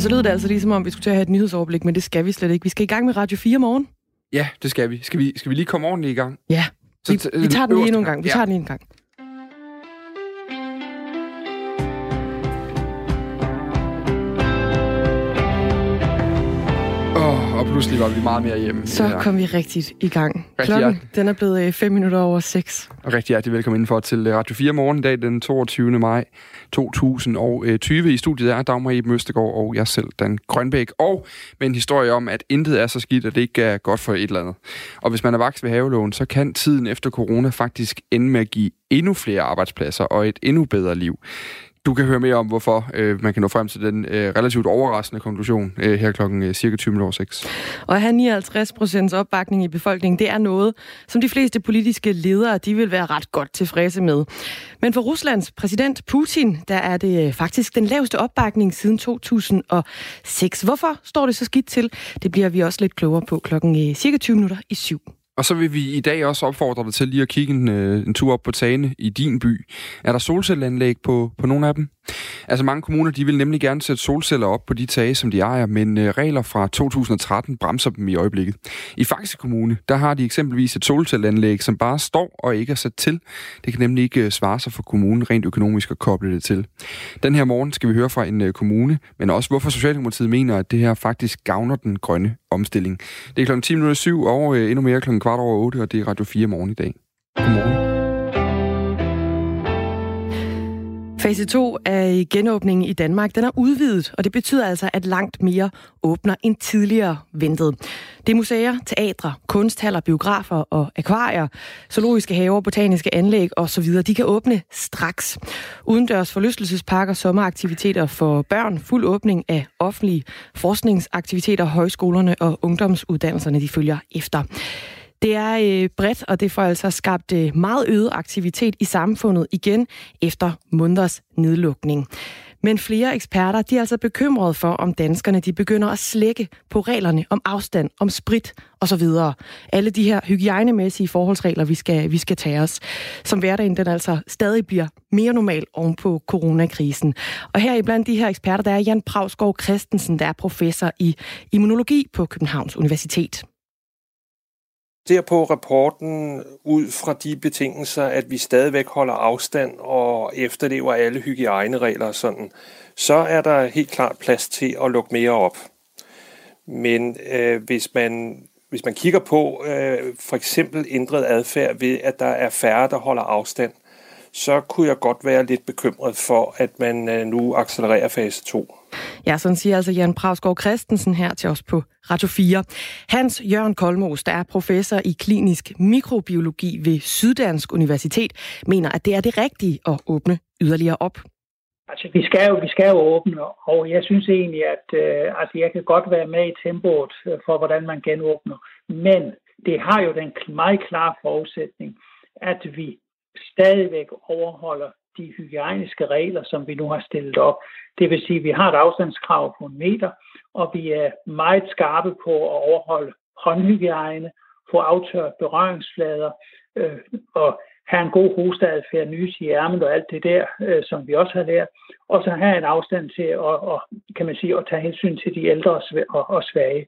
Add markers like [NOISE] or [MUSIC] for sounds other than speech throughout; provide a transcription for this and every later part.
Og så lød det altså ligesom om, vi skulle til at have et nyhedsoverblik, men det skal vi slet ikke. Vi skal i gang med Radio 4 morgen. Ja, det skal vi. Skal vi, skal vi lige komme ordentligt i gang? Ja, vi, så, vi tager den lige en gang. Vi ja. tager den lige en gang. Pludselig var vi meget mere hjemme. Så kom vi rigtigt i gang. Rigtig Klokken hjertelig. den er blevet 5 øh, minutter over 6. Og rigtig hjertelig velkommen indenfor til øh, Radio 4 morgen dag den 22. maj 2020. I studiet er Dagmar Eben Østegård og jeg selv, Dan Grønbæk. Og med en historie om, at intet er så skidt, at det ikke er godt for et eller andet. Og hvis man er vokset ved havelån, så kan tiden efter corona faktisk ende med at give endnu flere arbejdspladser og et endnu bedre liv. Du kan høre mere om, hvorfor øh, man kan nå frem til den øh, relativt overraskende konklusion øh, her klokken øh, cirka 20 over 6. Og at have 59 procents opbakning i befolkningen, det er noget, som de fleste politiske ledere de vil være ret godt tilfredse med. Men for Ruslands præsident Putin, der er det øh, faktisk den laveste opbakning siden 2006. Hvorfor står det så skidt til? Det bliver vi også lidt klogere på klokken øh, cirka 20 minutter i 7. Og så vil vi i dag også opfordre dig til lige at kigge en, øh, en tur op på tagene i din by. Er der solcelleanlæg på, på nogle af dem? Altså mange kommuner, de vil nemlig gerne sætte solceller op på de tage, som de ejer, men øh, regler fra 2013 bremser dem i øjeblikket. I Faxe Kommune, der har de eksempelvis et solcelleanlæg, som bare står og ikke er sat til. Det kan nemlig ikke øh, svare sig for kommunen rent økonomisk at koble det til. Den her morgen skal vi høre fra en øh, kommune, men også hvorfor Socialdemokratiet mener, at det her faktisk gavner den grønne omstilling. Det er klokken 10.07 og øh, endnu mere klokken kvart over 8, og det er Radio 4 morgen i dag. Godmorgen. Fase 2 af genåbningen i Danmark, den er udvidet, og det betyder altså, at langt mere åbner end tidligere ventet. Det er museer, teatre, kunsthaller, biografer og akvarier, zoologiske haver, botaniske anlæg osv. De kan åbne straks. Udendørs forlystelsesparker, sommeraktiviteter for børn, fuld åbning af offentlige forskningsaktiviteter, højskolerne og ungdomsuddannelserne, de følger efter. Det er øh, bredt, og det får altså skabt øh, meget øget aktivitet i samfundet igen efter måneders nedlukning. Men flere eksperter de er altså bekymrede for, om danskerne de begynder at slække på reglerne om afstand, om sprit osv. Alle de her hygiejnemæssige forholdsregler, vi skal, vi skal tage os, som hverdagen den altså stadig bliver mere normal oven på coronakrisen. Og her i blandt de her eksperter, der er Jan Pravsgaard Christensen, der er professor i immunologi på Københavns Universitet ser på rapporten ud fra de betingelser, at vi stadigvæk holder afstand og efterlever alle hygiejneregler og sådan, så er der helt klart plads til at lukke mere op. Men øh, hvis man hvis man kigger på øh, for eksempel ændret adfærd ved, at der er færre, der holder afstand, så kunne jeg godt være lidt bekymret for, at man øh, nu accelererer fase 2. Ja, sådan siger altså Jan Pravsgaard Christensen her til os på Radio 4. Hans Jørgen Kolmos, der er professor i klinisk mikrobiologi ved Syddansk Universitet, mener, at det er det rigtige at åbne yderligere op. Altså, vi skal jo, vi skal jo åbne, og jeg synes egentlig, at øh, altså, jeg kan godt være med i tempoet øh, for, hvordan man genåbner. Men det har jo den meget klare forudsætning, at vi stadigvæk overholder de hygiejniske regler, som vi nu har stillet op. Det vil sige, at vi har et afstandskrav på en meter, og vi er meget skarpe på at overholde håndhygiejne, få aftørt berøringsflader øh, og have en god hosteadfærd, nys i ærmet og alt det der, øh, som vi også har lært, og så have en afstand til at, og, kan man sige, at tage hensyn til de ældre og, og, og svage.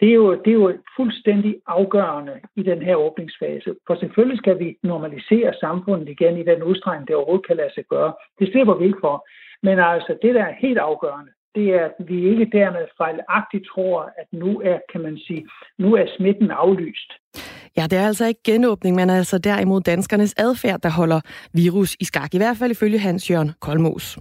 Det er, jo, det er jo fuldstændig afgørende i den her åbningsfase, for selvfølgelig skal vi normalisere samfundet igen i den udstrækning, det overhovedet kan lade sig gøre. Det slipper vi ikke for. Men altså, det der er helt afgørende, det er, at vi ikke dermed fejlagtigt tror, at nu er, kan man sige, nu er smitten aflyst. Ja, det er altså ikke genåbning, men altså derimod danskernes adfærd, der holder virus i skak. I hvert fald ifølge Hans Jørgen Kolmos.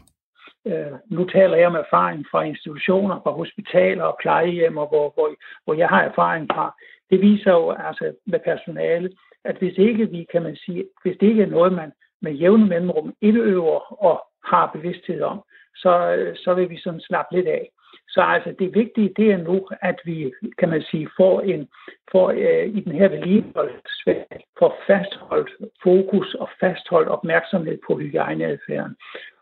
Øh, nu taler jeg om erfaring fra institutioner, fra hospitaler og plejehjem, og hvor, hvor, hvor jeg har erfaring fra. Det viser jo altså med personale, at hvis ikke vi, kan man sige, hvis det ikke er noget, man med jævne mellemrum indøver og har bevidsthed om, så, øh, så vil vi sådan slappe lidt af. Så altså det vigtige, det er nu, at vi, kan man sige, får, en, får øh, i den her vedligeholdelsesfag, får fastholdt fokus og fastholdt opmærksomhed på hygiejneadfærden.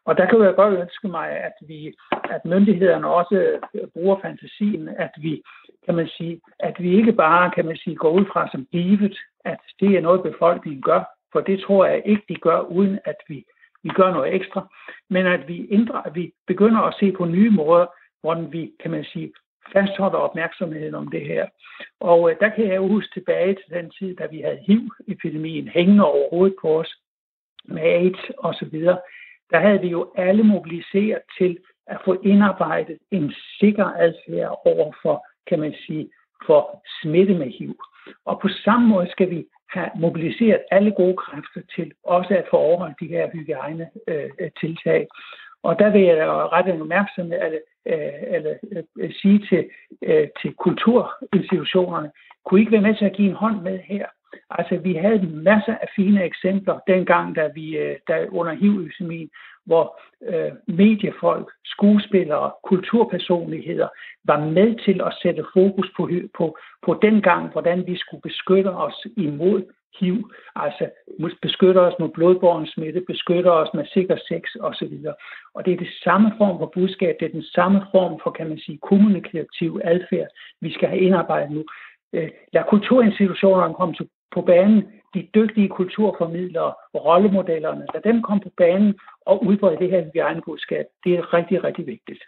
Og der kan jeg godt ønske mig, at vi, at myndighederne også øh, bruger fantasien, at vi, kan man sige, at vi ikke bare, kan man sige, går ud fra som givet, at det er noget, befolkningen gør, for det tror jeg ikke, de gør, uden at vi, vi gør noget ekstra, men at vi, ændrer, at vi begynder at se på nye måder, hvordan vi, kan man sige, fastholder opmærksomheden om det her. Og øh, der kan jeg jo huske tilbage til den tid, da vi havde HIV-epidemien hængende over hovedet på os, med AIDS og så videre. Der havde vi jo alle mobiliseret til at få indarbejdet en sikker adfærd over for, kan man sige, for smitte med HIV. Og på samme måde skal vi have mobiliseret alle gode kræfter til også at få overholdt de her hygiejne øh, tiltag. Og der vil jeg rette en opmærksomhed, eller, øh, eller, eller sige til, øh, til kulturinstitutionerne, kunne I ikke være med til at give en hånd med her? Altså, vi havde masser af fine eksempler dengang, da vi da under hiv hvor øh, mediefolk, skuespillere, kulturpersonligheder var med til at sætte fokus på, på, på den gang, hvordan vi skulle beskytte os imod HIV, altså beskytte os mod blodbåren smitte, beskytte os med sikker sex osv. Og det er det samme form for budskab, det er den samme form for, kan man sige, kommunikativ adfærd, vi skal have indarbejdet nu. Øh, lad kulturinstitutionerne komme på banen, de dygtige kulturformidlere, rollemodellerne, lad dem komme på banen og udbrede det her hygiejnebudskab. Det er rigtig, rigtig vigtigt.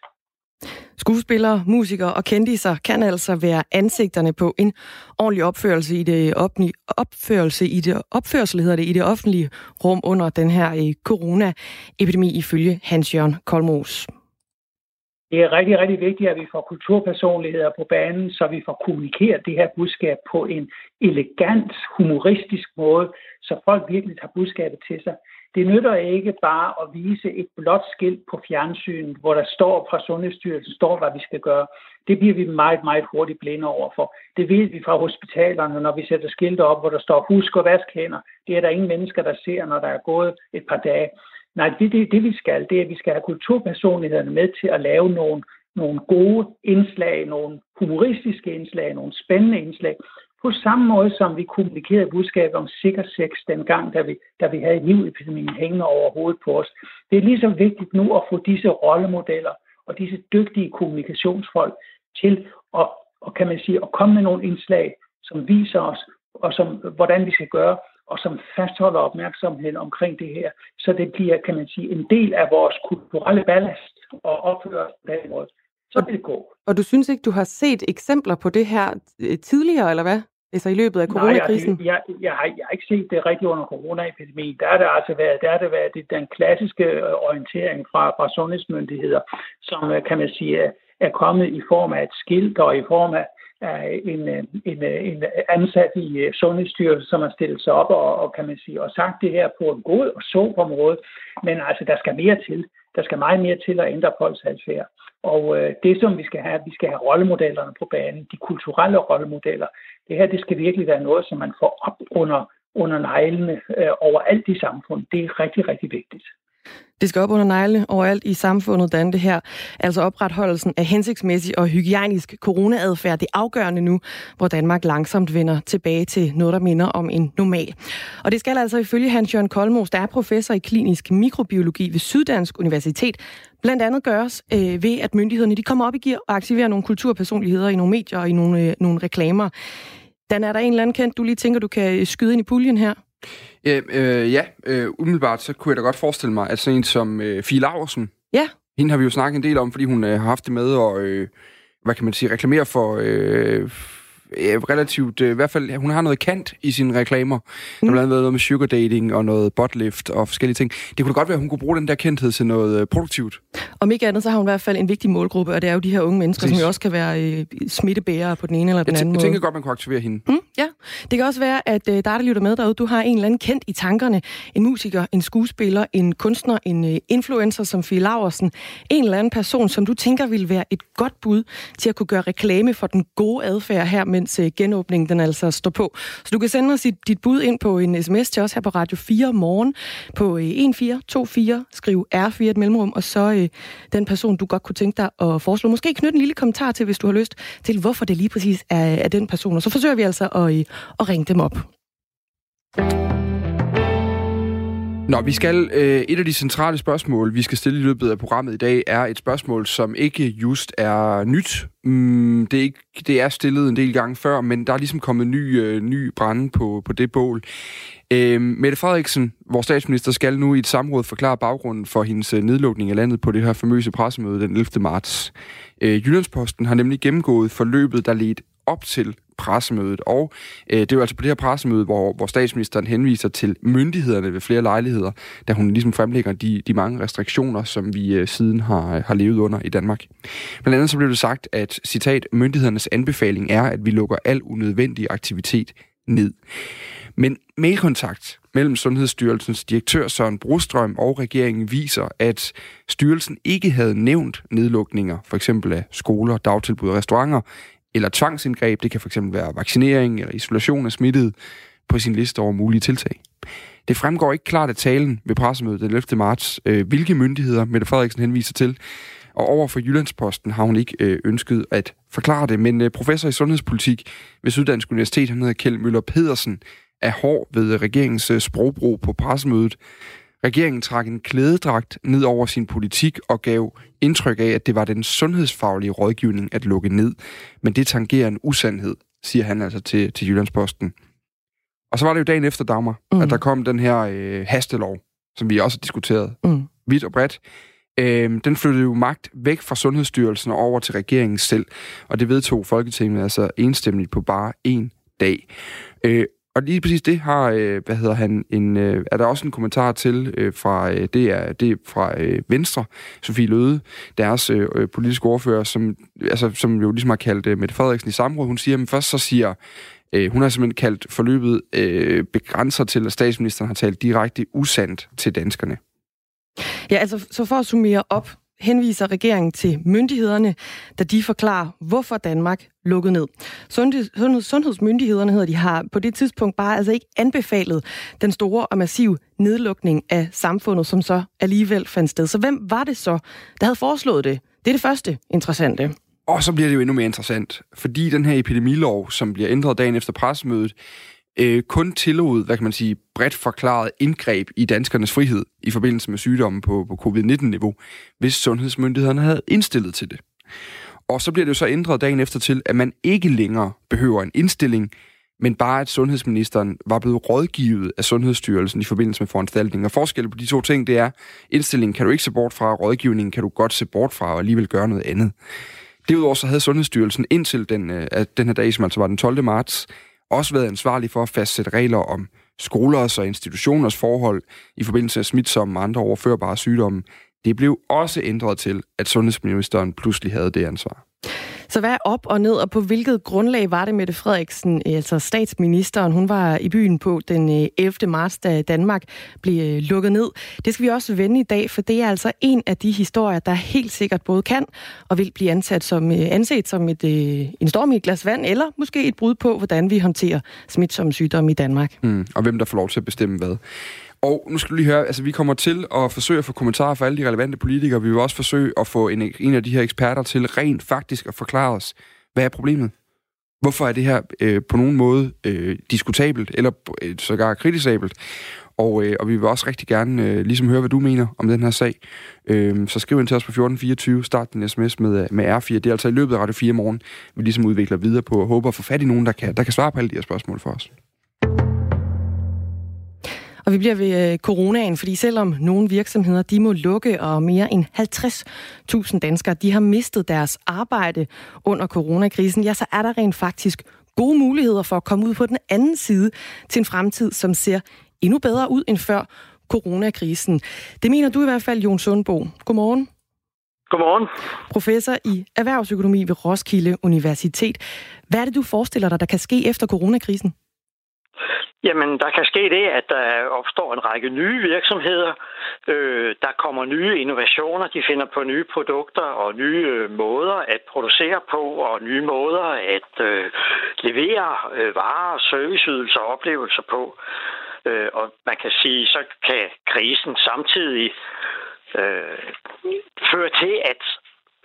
Skuespillere, musikere og kendiser kan altså være ansigterne på en ordentlig opførelse i det offentlige, opførelse i det, opførsel hedder det, i det offentlige rum under den her øh, coronaepidemi ifølge Hans-Jørgen Kolmos. Det er rigtig, rigtig vigtigt, at vi får kulturpersonligheder på banen, så vi får kommunikeret det her budskab på en elegant, humoristisk måde, så folk virkelig tager budskabet til sig. Det nytter ikke bare at vise et blåt skilt på fjernsynet, hvor der står fra Sundhedsstyrelsen, står, hvad vi skal gøre. Det bliver vi meget, meget hurtigt blinde overfor. Det ved vi fra hospitalerne, når vi sætter skilte op, hvor der står, husk at vaske hænder. Det er der ingen mennesker, der ser, når der er gået et par dage. Nej, det, det, det vi skal, det er, at vi skal have kulturpersonlighederne med til at lave nogle, nogle gode indslag, nogle humoristiske indslag, nogle spændende indslag, på samme måde som vi kommunikerede budskabet om sikker sex dengang, da vi, da vi havde HIV-epidemien hængende over hovedet på os. Det er lige så vigtigt nu at få disse rollemodeller og disse dygtige kommunikationsfolk til at, og kan man sige, at komme med nogle indslag, som viser os, og som, hvordan vi skal gøre, og som fastholder opmærksomheden omkring det her, så det bliver, kan man sige, en del af vores kulturelle ballast og opføre på den måde. Så vil det gå. Og du synes ikke, du har set eksempler på det her tidligere, eller hvad? Altså i løbet af coronakrisen? Nej, jeg, jeg, jeg, har, jeg har ikke set det rigtigt under coronaepidemien. Der er det altså været, der er det været det, den klassiske øh, orientering fra, fra sundhedsmyndigheder, som øh, kan man sige er kommet i form af et skilt og i form af en, en, en ansat i Sundhedsstyrelsen, som har stillet sig op og, og, kan man sige, og sagt det her på en god og så måde. Men altså, der skal mere til. Der skal meget mere til at ændre folks adfærd. Og øh, det, som vi skal have, vi skal have rollemodellerne på banen, de kulturelle rollemodeller. Det her, det skal virkelig være noget, som man får op under, under neglene øh, overalt i samfundet. Det er rigtig, rigtig vigtigt. Det skal op under negle overalt i samfundet, Dan, det her. Altså opretholdelsen af hensigtsmæssig og hygiejnisk coronaadfærd, det er afgørende nu, hvor Danmark langsomt vender tilbage til noget, der minder om en normal. Og det skal altså ifølge Hans-Jørgen Kolmos, der er professor i klinisk mikrobiologi ved Syddansk Universitet, blandt andet gøres øh, ved, at myndighederne de kommer op i gear og aktiverer nogle kulturpersonligheder i nogle medier og i nogle, øh, nogle reklamer. Dan, er der en eller anden kendt, du lige tænker, du kan skyde ind i puljen her? Ja, øh, ja øh, umiddelbart så kunne jeg da godt forestille mig, at sådan en som øh, Fie Laversen, ja. hende har vi jo snakket en del om, fordi hun øh, har haft det med at, øh, hvad kan man sige, reklamere for... Øh, relativt, øh, i hvert fald, hun har noget kant i sine reklamer. Mm. Der har blandt andet noget med sugar dating og noget buttlift og forskellige ting. Det kunne godt være, at hun kunne bruge den der kendthed til noget øh, produktivt. Om ikke andet, så har hun i hvert fald en vigtig målgruppe, og det er jo de her unge mennesker, Præcis. som jo også kan være øh, smittebærere på den ene eller den jeg anden måde. Jeg tænker godt, man kunne aktivere hende. Mm, ja, det kan også være, at øh, der, der lytter med derude, du har en eller anden kendt i tankerne. En musiker, en skuespiller, en kunstner, en øh, influencer som Fie Laversen. En eller anden person, som du tænker vil være et godt bud til at kunne gøre reklame for den gode adfærd her, mens øh, genåbningen den altså står på. Så du kan sende os dit, dit bud ind på en sms til os her på Radio 4 morgen på øh, 1424, skriv R4 et mellemrum, og så øh, den person, du godt kunne tænke dig at foreslå. Måske knytte en lille kommentar til, hvis du har lyst til, hvorfor det lige præcis er, er den person. Og så forsøger vi altså at, øh, at ringe dem op. Nå, vi skal, øh, et af de centrale spørgsmål, vi skal stille i løbet af programmet i dag, er et spørgsmål, som ikke just er nyt. Mm, det, er ikke, det er stillet en del gange før, men der er ligesom kommet ny, øh, ny brænde på, på det bål. Øh, Mette Frederiksen, vores statsminister, skal nu i et samråd forklare baggrunden for hendes øh, nedlukning af landet på det her famøse pressemøde den 11. marts. Øh, Jyllandsposten har nemlig gennemgået forløbet, der ledte op til pressemødet. Og øh, det er jo altså på det her pressemøde, hvor, hvor statsministeren henviser til myndighederne ved flere lejligheder, da hun ligesom fremlægger de, de mange restriktioner, som vi øh, siden har, har levet under i Danmark. Blandt andet så blev det sagt, at citat, myndighedernes anbefaling er, at vi lukker al unødvendig aktivitet ned. Men mailkontakt mellem Sundhedsstyrelsens direktør Søren Brostrøm og regeringen viser, at styrelsen ikke havde nævnt nedlukninger, for eksempel af skoler, dagtilbud og restauranter, eller tvangsindgreb, det kan fx være vaccinering eller isolation af smittet, på sin liste over mulige tiltag. Det fremgår ikke klart af talen ved pressemødet den 11. marts, øh, hvilke myndigheder Mette Frederiksen henviser til, og over for Jyllandsposten har hun ikke øh, ønsket at forklare det, men øh, professor i sundhedspolitik ved Syddansk Universitet, han hedder Kjeld Møller Pedersen, er hård ved regeringens øh, sprogbrug på pressemødet. Regeringen trak en klædedragt ned over sin politik og gav indtryk af, at det var den sundhedsfaglige rådgivning at lukke ned. Men det tangerer en usandhed, siger han altså til, til Jyllandsposten. Og så var det jo dagen efter Dagmar, mm. at der kom den her øh, hastelov, som vi også har diskuteret mm. vidt og bredt. Øh, den flyttede jo magt væk fra Sundhedsstyrelsen og over til regeringen selv, og det vedtog Folketinget altså enstemmigt på bare en dag. Øh, og lige præcis det har, øh, hvad hedder han, en, øh, er der også en kommentar til øh, fra, øh, det er, det er fra øh, Venstre, Sofie Løde, deres øh, øh, politiske ordfører, som, altså, som jo ligesom har kaldt øh, Mette Frederiksen i samråd. Hun siger, men først så siger, øh, hun har simpelthen kaldt forløbet øh, begrænser til, at statsministeren har talt direkte usandt til danskerne. Ja, altså, så for at summere op, henviser regeringen til myndighederne, da de forklarer, hvorfor Danmark lukket ned. Sundheds, sundhedsmyndighederne hedder de har på det tidspunkt bare altså ikke anbefalet den store og massiv nedlukning af samfundet, som så alligevel fandt sted. Så hvem var det så, der havde foreslået det? Det er det første interessante. Og så bliver det jo endnu mere interessant, fordi den her epidemilov, som bliver ændret dagen efter pressemødet, øh, kun tillod, hvad kan man sige, bredt forklaret indgreb i danskernes frihed i forbindelse med sygdommen på, på covid-19-niveau, hvis sundhedsmyndighederne havde indstillet til det. Og så bliver det jo så ændret dagen efter til, at man ikke længere behøver en indstilling, men bare at sundhedsministeren var blevet rådgivet af Sundhedsstyrelsen i forbindelse med foranstaltningen. Og forskellen på de to ting, det er, indstillingen kan du ikke se bort fra, rådgivningen kan du godt se bort fra og alligevel gøre noget andet. Derudover så havde Sundhedsstyrelsen indtil den, øh, den her dag, som altså var den 12. marts, også været ansvarlig for at fastsætte regler om skolers og institutioners forhold i forbindelse med smitsomme og andre overførbare sygdomme. Det blev også ændret til, at sundhedsministeren pludselig havde det ansvar. Så hvad er op og ned, og på hvilket grundlag var det, Mette Frederiksen, øh, altså statsministeren, hun var i byen på den øh, 11. Marts, da Danmark blev øh, lukket ned. Det skal vi også vende i dag, for det er altså en af de historier, der helt sikkert både kan og vil blive ansat som, anset som et, en storm i et glas vand, eller måske et brud på, hvordan vi håndterer smitsomme sygdomme i Danmark. Mm, og hvem der får lov til at bestemme hvad. Og nu skal du lige høre, altså vi kommer til at forsøge at få kommentarer fra alle de relevante politikere. Vi vil også forsøge at få en, en af de her eksperter til rent faktisk at forklare os, hvad er problemet? Hvorfor er det her øh, på nogen måde øh, diskutabelt, eller øh, sågar kritisabelt? Og, øh, og vi vil også rigtig gerne øh, ligesom høre, hvad du mener om den her sag. Øh, så skriv ind til os på 1424, start din sms med, øh, med R4. Det er altså i løbet af Radio 4 morgen, vi ligesom udvikler videre på, og håber at få fat i nogen, der kan, der kan svare på alle de her spørgsmål for os. Og vi bliver ved øh, coronaen, fordi selvom nogle virksomheder de må lukke, og mere end 50.000 danskere de har mistet deres arbejde under coronakrisen, ja, så er der rent faktisk gode muligheder for at komme ud på den anden side til en fremtid, som ser endnu bedre ud end før coronakrisen. Det mener du i hvert fald, Jon Sundbo. Godmorgen. Godmorgen. Professor i erhvervsøkonomi ved Roskilde Universitet. Hvad er det, du forestiller dig, der kan ske efter coronakrisen? Jamen, der kan ske det, at der opstår en række nye virksomheder. Øh, der kommer nye innovationer. De finder på nye produkter og nye øh, måder at producere på og nye måder at øh, levere øh, varer, serviceydelser og oplevelser på. Øh, og man kan sige, så kan krisen samtidig øh, føre til, at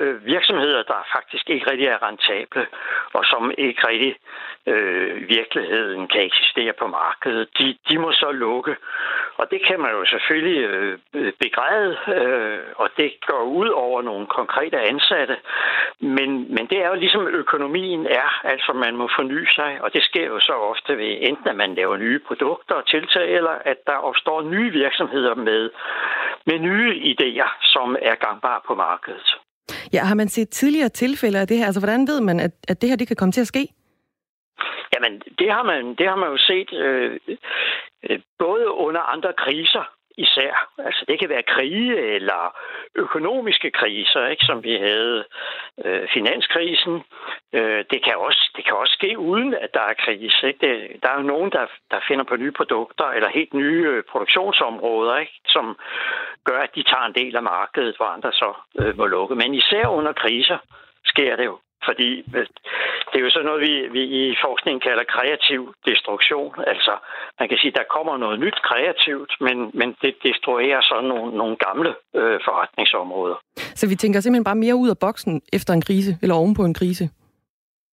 øh, virksomheder, der faktisk ikke rigtig er rentable, og som ikke rigtig øh, virkeligheden kan eksistere på markedet, de, de må så lukke. Og det kan man jo selvfølgelig øh, begræde, øh, og det går ud over nogle konkrete ansatte. Men, men det er jo ligesom økonomien er, altså man må forny sig, og det sker jo så ofte ved enten at man laver nye produkter og tiltag, eller at der opstår nye virksomheder med, med nye idéer, som er gangbare på markedet. Ja, har man set tidligere tilfælde af det her? Altså, hvordan ved man, at, at det her det kan komme til at ske? Jamen, det har man, det har man jo set øh, øh både under andre kriser, især. Altså det kan være krige eller økonomiske kriser, ikke, som vi havde øh, finanskrisen. Øh, det, kan også, det kan også ske uden, at der er krise. Ikke? Det, der er jo nogen, der, der finder på nye produkter eller helt nye øh, produktionsområder, ikke, som gør, at de tager en del af markedet, hvor andre så øh, må lukke. Men især under kriser sker det jo. Fordi øh, det er jo sådan noget, vi, vi i forskningen kalder kreativ destruktion. Altså, man kan sige, at der kommer noget nyt kreativt, men, men det destruerer så nogle, nogle gamle øh, forretningsområder. Så vi tænker simpelthen bare mere ud af boksen efter en krise, eller ovenpå en krise?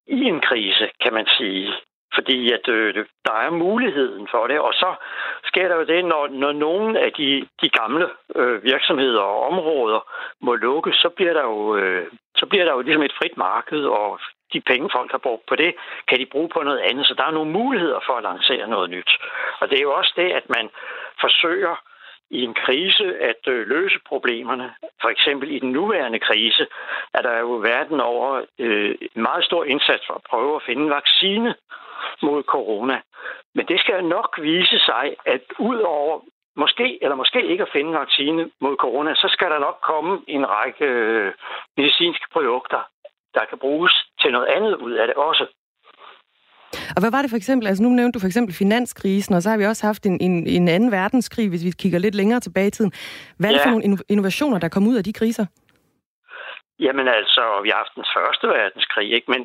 I en krise, kan man sige. Fordi at øh, der er muligheden for det, og så sker der jo det, når, når nogle af de, de gamle øh, virksomheder og områder må lukke, så bliver der jo øh, så bliver der jo ligesom et frit marked, og de penge, folk har brugt på det, kan de bruge på noget andet. Så der er nogle muligheder for at lancere noget nyt. Og det er jo også det, at man forsøger i en krise at øh, løse problemerne. For eksempel i den nuværende krise er der jo verden over øh, en meget stor indsats for at prøve at finde en vaccine mod corona. Men det skal nok vise sig, at ud over måske eller måske ikke at finde en vaccine mod corona, så skal der nok komme en række øh, medicinske produkter, der kan bruges til noget andet ud af det også. Og hvad var det for eksempel? Altså nu nævnte du for eksempel finanskrisen, og så har vi også haft en, en, en anden verdenskrig, hvis vi kigger lidt længere tilbage i tiden. Hvad er det ja. for nogle innovationer, der kom ud af de kriser? Jamen altså, vi har haft den første verdenskrig, ikke? Men,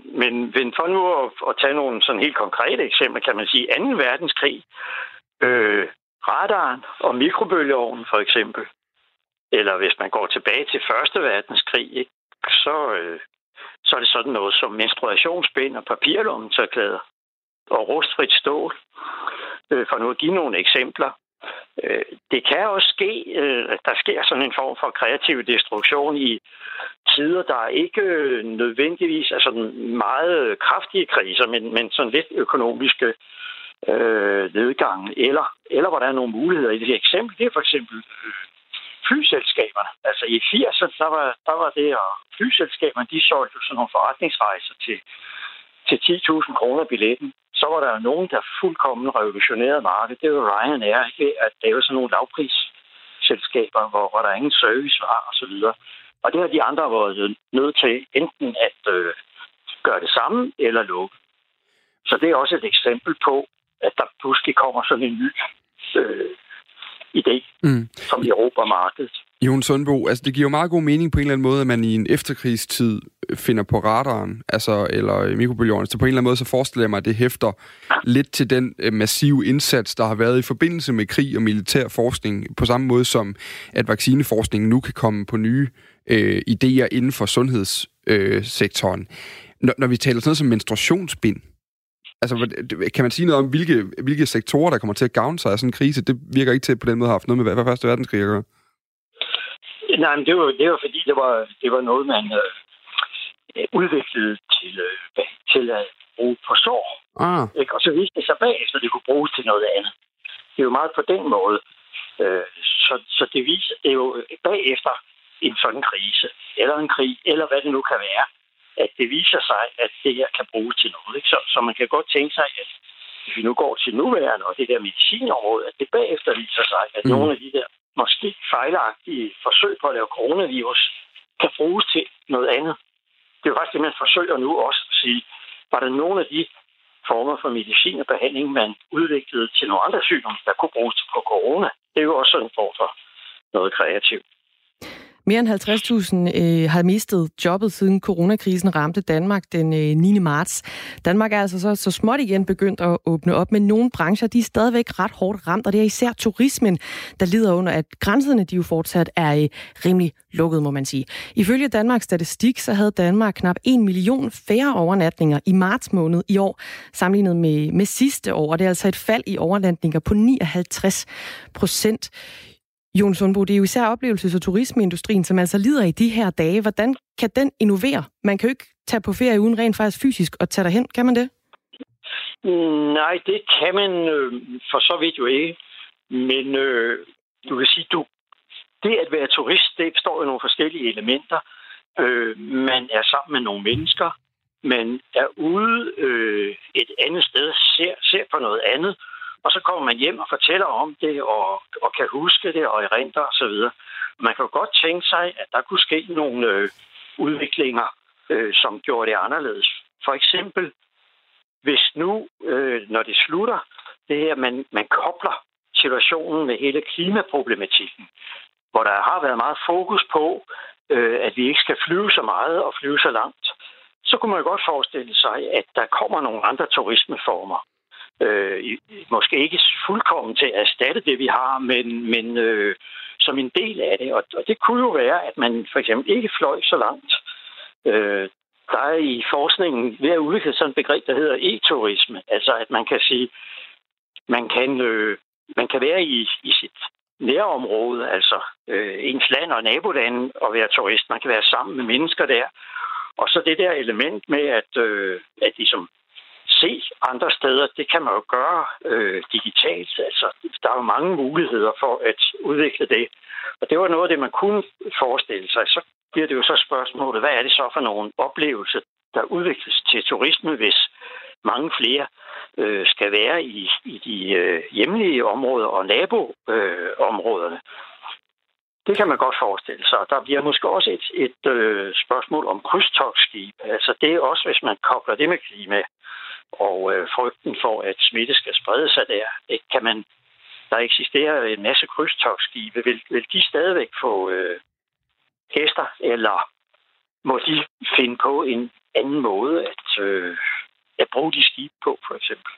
men for nu at, at tage nogle sådan helt konkrete eksempler, kan man sige, 2. verdenskrig, øh, radaren og mikrobølgeovnen for eksempel, eller hvis man går tilbage til Første Verdenskrig, ikke? Så, øh, så er det sådan noget som menstruationsbind og papirlommetørklæder og rustfrit stål, øh, for nu at give nogle eksempler. Øh, det kan også ske, øh, at der sker sådan en form for kreativ destruktion i tider, der ikke nødvendigvis er sådan meget kraftige kriser, men, men sådan lidt økonomiske øh, nedgangen, eller, eller hvor der er nogle muligheder i det eksempel. Det er for eksempel øh, flyselskaberne. Altså i 80'erne, der var, der var det, og flyselskaberne, de solgte sådan nogle forretningsrejser til, til 10.000 kroner billetten. Så var der jo nogen, der fuldkommen revolutionerede markedet. Det var Ryanair, ikke? at lave sådan nogle lavprisselskaber, hvor, hvor der ingen service var, og så videre. Og det har de andre været nødt til enten at øh, gøre det samme eller lukke. Så det er også et eksempel på, at der pludselig kommer sådan en ny øh, idé, mm. som råber markedet. Jon Sundbo, altså det giver jo meget god mening på en eller anden måde, at man i en efterkrigstid finder på radaren, altså, eller mikrobølgeovnen. Så på en eller anden måde, så forestiller jeg mig, at det hæfter lidt til den øh, massive indsats, der har været i forbindelse med krig og militær forskning, på samme måde som, at vaccineforskningen nu kan komme på nye øh, idéer inden for sundhedssektoren. Øh, når, når vi taler sådan noget som menstruationsbind, Altså, kan man sige noget om, hvilke, hvilke sektorer, der kommer til at gavne sig af sådan en krise? Det virker ikke til på den måde at have haft noget med hvad første verdenskrig at gøre. Nej, men det var, det var fordi, det var, det var noget, man øh, udviklede til, øh, til at bruge på sår. Ah. Ikke? Og så viste det sig bagefter, at det kunne bruges til noget andet. Det er jo meget på den måde. Øh, så, så det viser, det er jo bagefter en sådan krise, eller en krig, eller hvad det nu kan være, at det viser sig, at det her kan bruges til noget. Ikke? Så, så man kan godt tænke sig, at hvis vi nu går til nuværende og det der medicinområde, at det bagefter viser sig, at mm. nogle af de der måske fejlagtige forsøg på at lave coronavirus kan bruges til noget andet. Det er jo faktisk det, man forsøger nu også at sige, var der nogle af de former for medicin og behandling, man udviklede til nogle andre sygdomme, der kunne bruges på corona. Det er jo også sådan en form for noget kreativt. Mere end 50.000 øh, har mistet jobbet siden coronakrisen ramte Danmark den øh, 9. marts. Danmark er altså så, så småt igen begyndt at åbne op, men nogle brancher de er stadigvæk ret hårdt ramt, og det er især turismen, der lider under, at grænserne de jo fortsat er øh, rimelig lukket, må man sige. Ifølge Danmarks Statistik, så havde Danmark knap 1 million færre overnatninger i marts måned i år, sammenlignet med, med sidste år, og det er altså et fald i overnatninger på 59 procent. Jon Sundbo, det er jo især oplevelses- og turismeindustrien, som altså lider i de her dage. Hvordan kan den innovere? Man kan jo ikke tage på ferie uden rent faktisk fysisk og tage derhen. Kan man det? Mm, nej, det kan man øh, for så vidt jo ikke. Men øh, du kan sige, du, det at være turist, det består af nogle forskellige elementer. Øh, man er sammen med nogle mennesker. Man er ude øh, et andet sted, ser, ser på noget andet. Og så kommer man hjem og fortæller om det, og, og kan huske det, og erindre osv. Man kan jo godt tænke sig, at der kunne ske nogle øh, udviklinger, øh, som gjorde det anderledes. For eksempel, hvis nu, øh, når det slutter, det her, man, man kobler situationen med hele klimaproblematikken, hvor der har været meget fokus på, øh, at vi ikke skal flyve så meget og flyve så langt, så kunne man jo godt forestille sig, at der kommer nogle andre turismeformer øh, måske ikke fuldkommen til at erstatte det, vi har, men, men øh, som en del af det. Og, og det kunne jo være, at man for eksempel ikke fløj så langt. Øh, der er i forskningen ved at udvikle sådan et begreb, der hedder e-turisme. Altså at man kan sige, man kan, øh, man kan være i, i sit nærområde, altså øh, ens land og naboland og være turist. Man kan være sammen med mennesker der. Og så det der element med, at, øh, at ligesom se andre steder, det kan man jo gøre øh, digitalt. Altså, der er jo mange muligheder for at udvikle det. Og det var noget af det, man kunne forestille sig. Så bliver det jo så spørgsmålet, hvad er det så for nogle oplevelser, der udvikles til turisme, hvis mange flere øh, skal være i, i de øh, hjemlige områder og naboområderne. Øh, det kan man godt forestille sig. Der bliver måske også et, et øh, spørgsmål om krydstogsskib. Altså det er også, hvis man kobler det med klima og øh, frygten for, at smitte skal sprede sig der. Ikke? Kan man, der eksisterer en masse krydstogsskibe. Vil, vil de stadigvæk få øh, gæster, eller må de finde på en anden måde at, øh, at bruge de skibe på, for eksempel?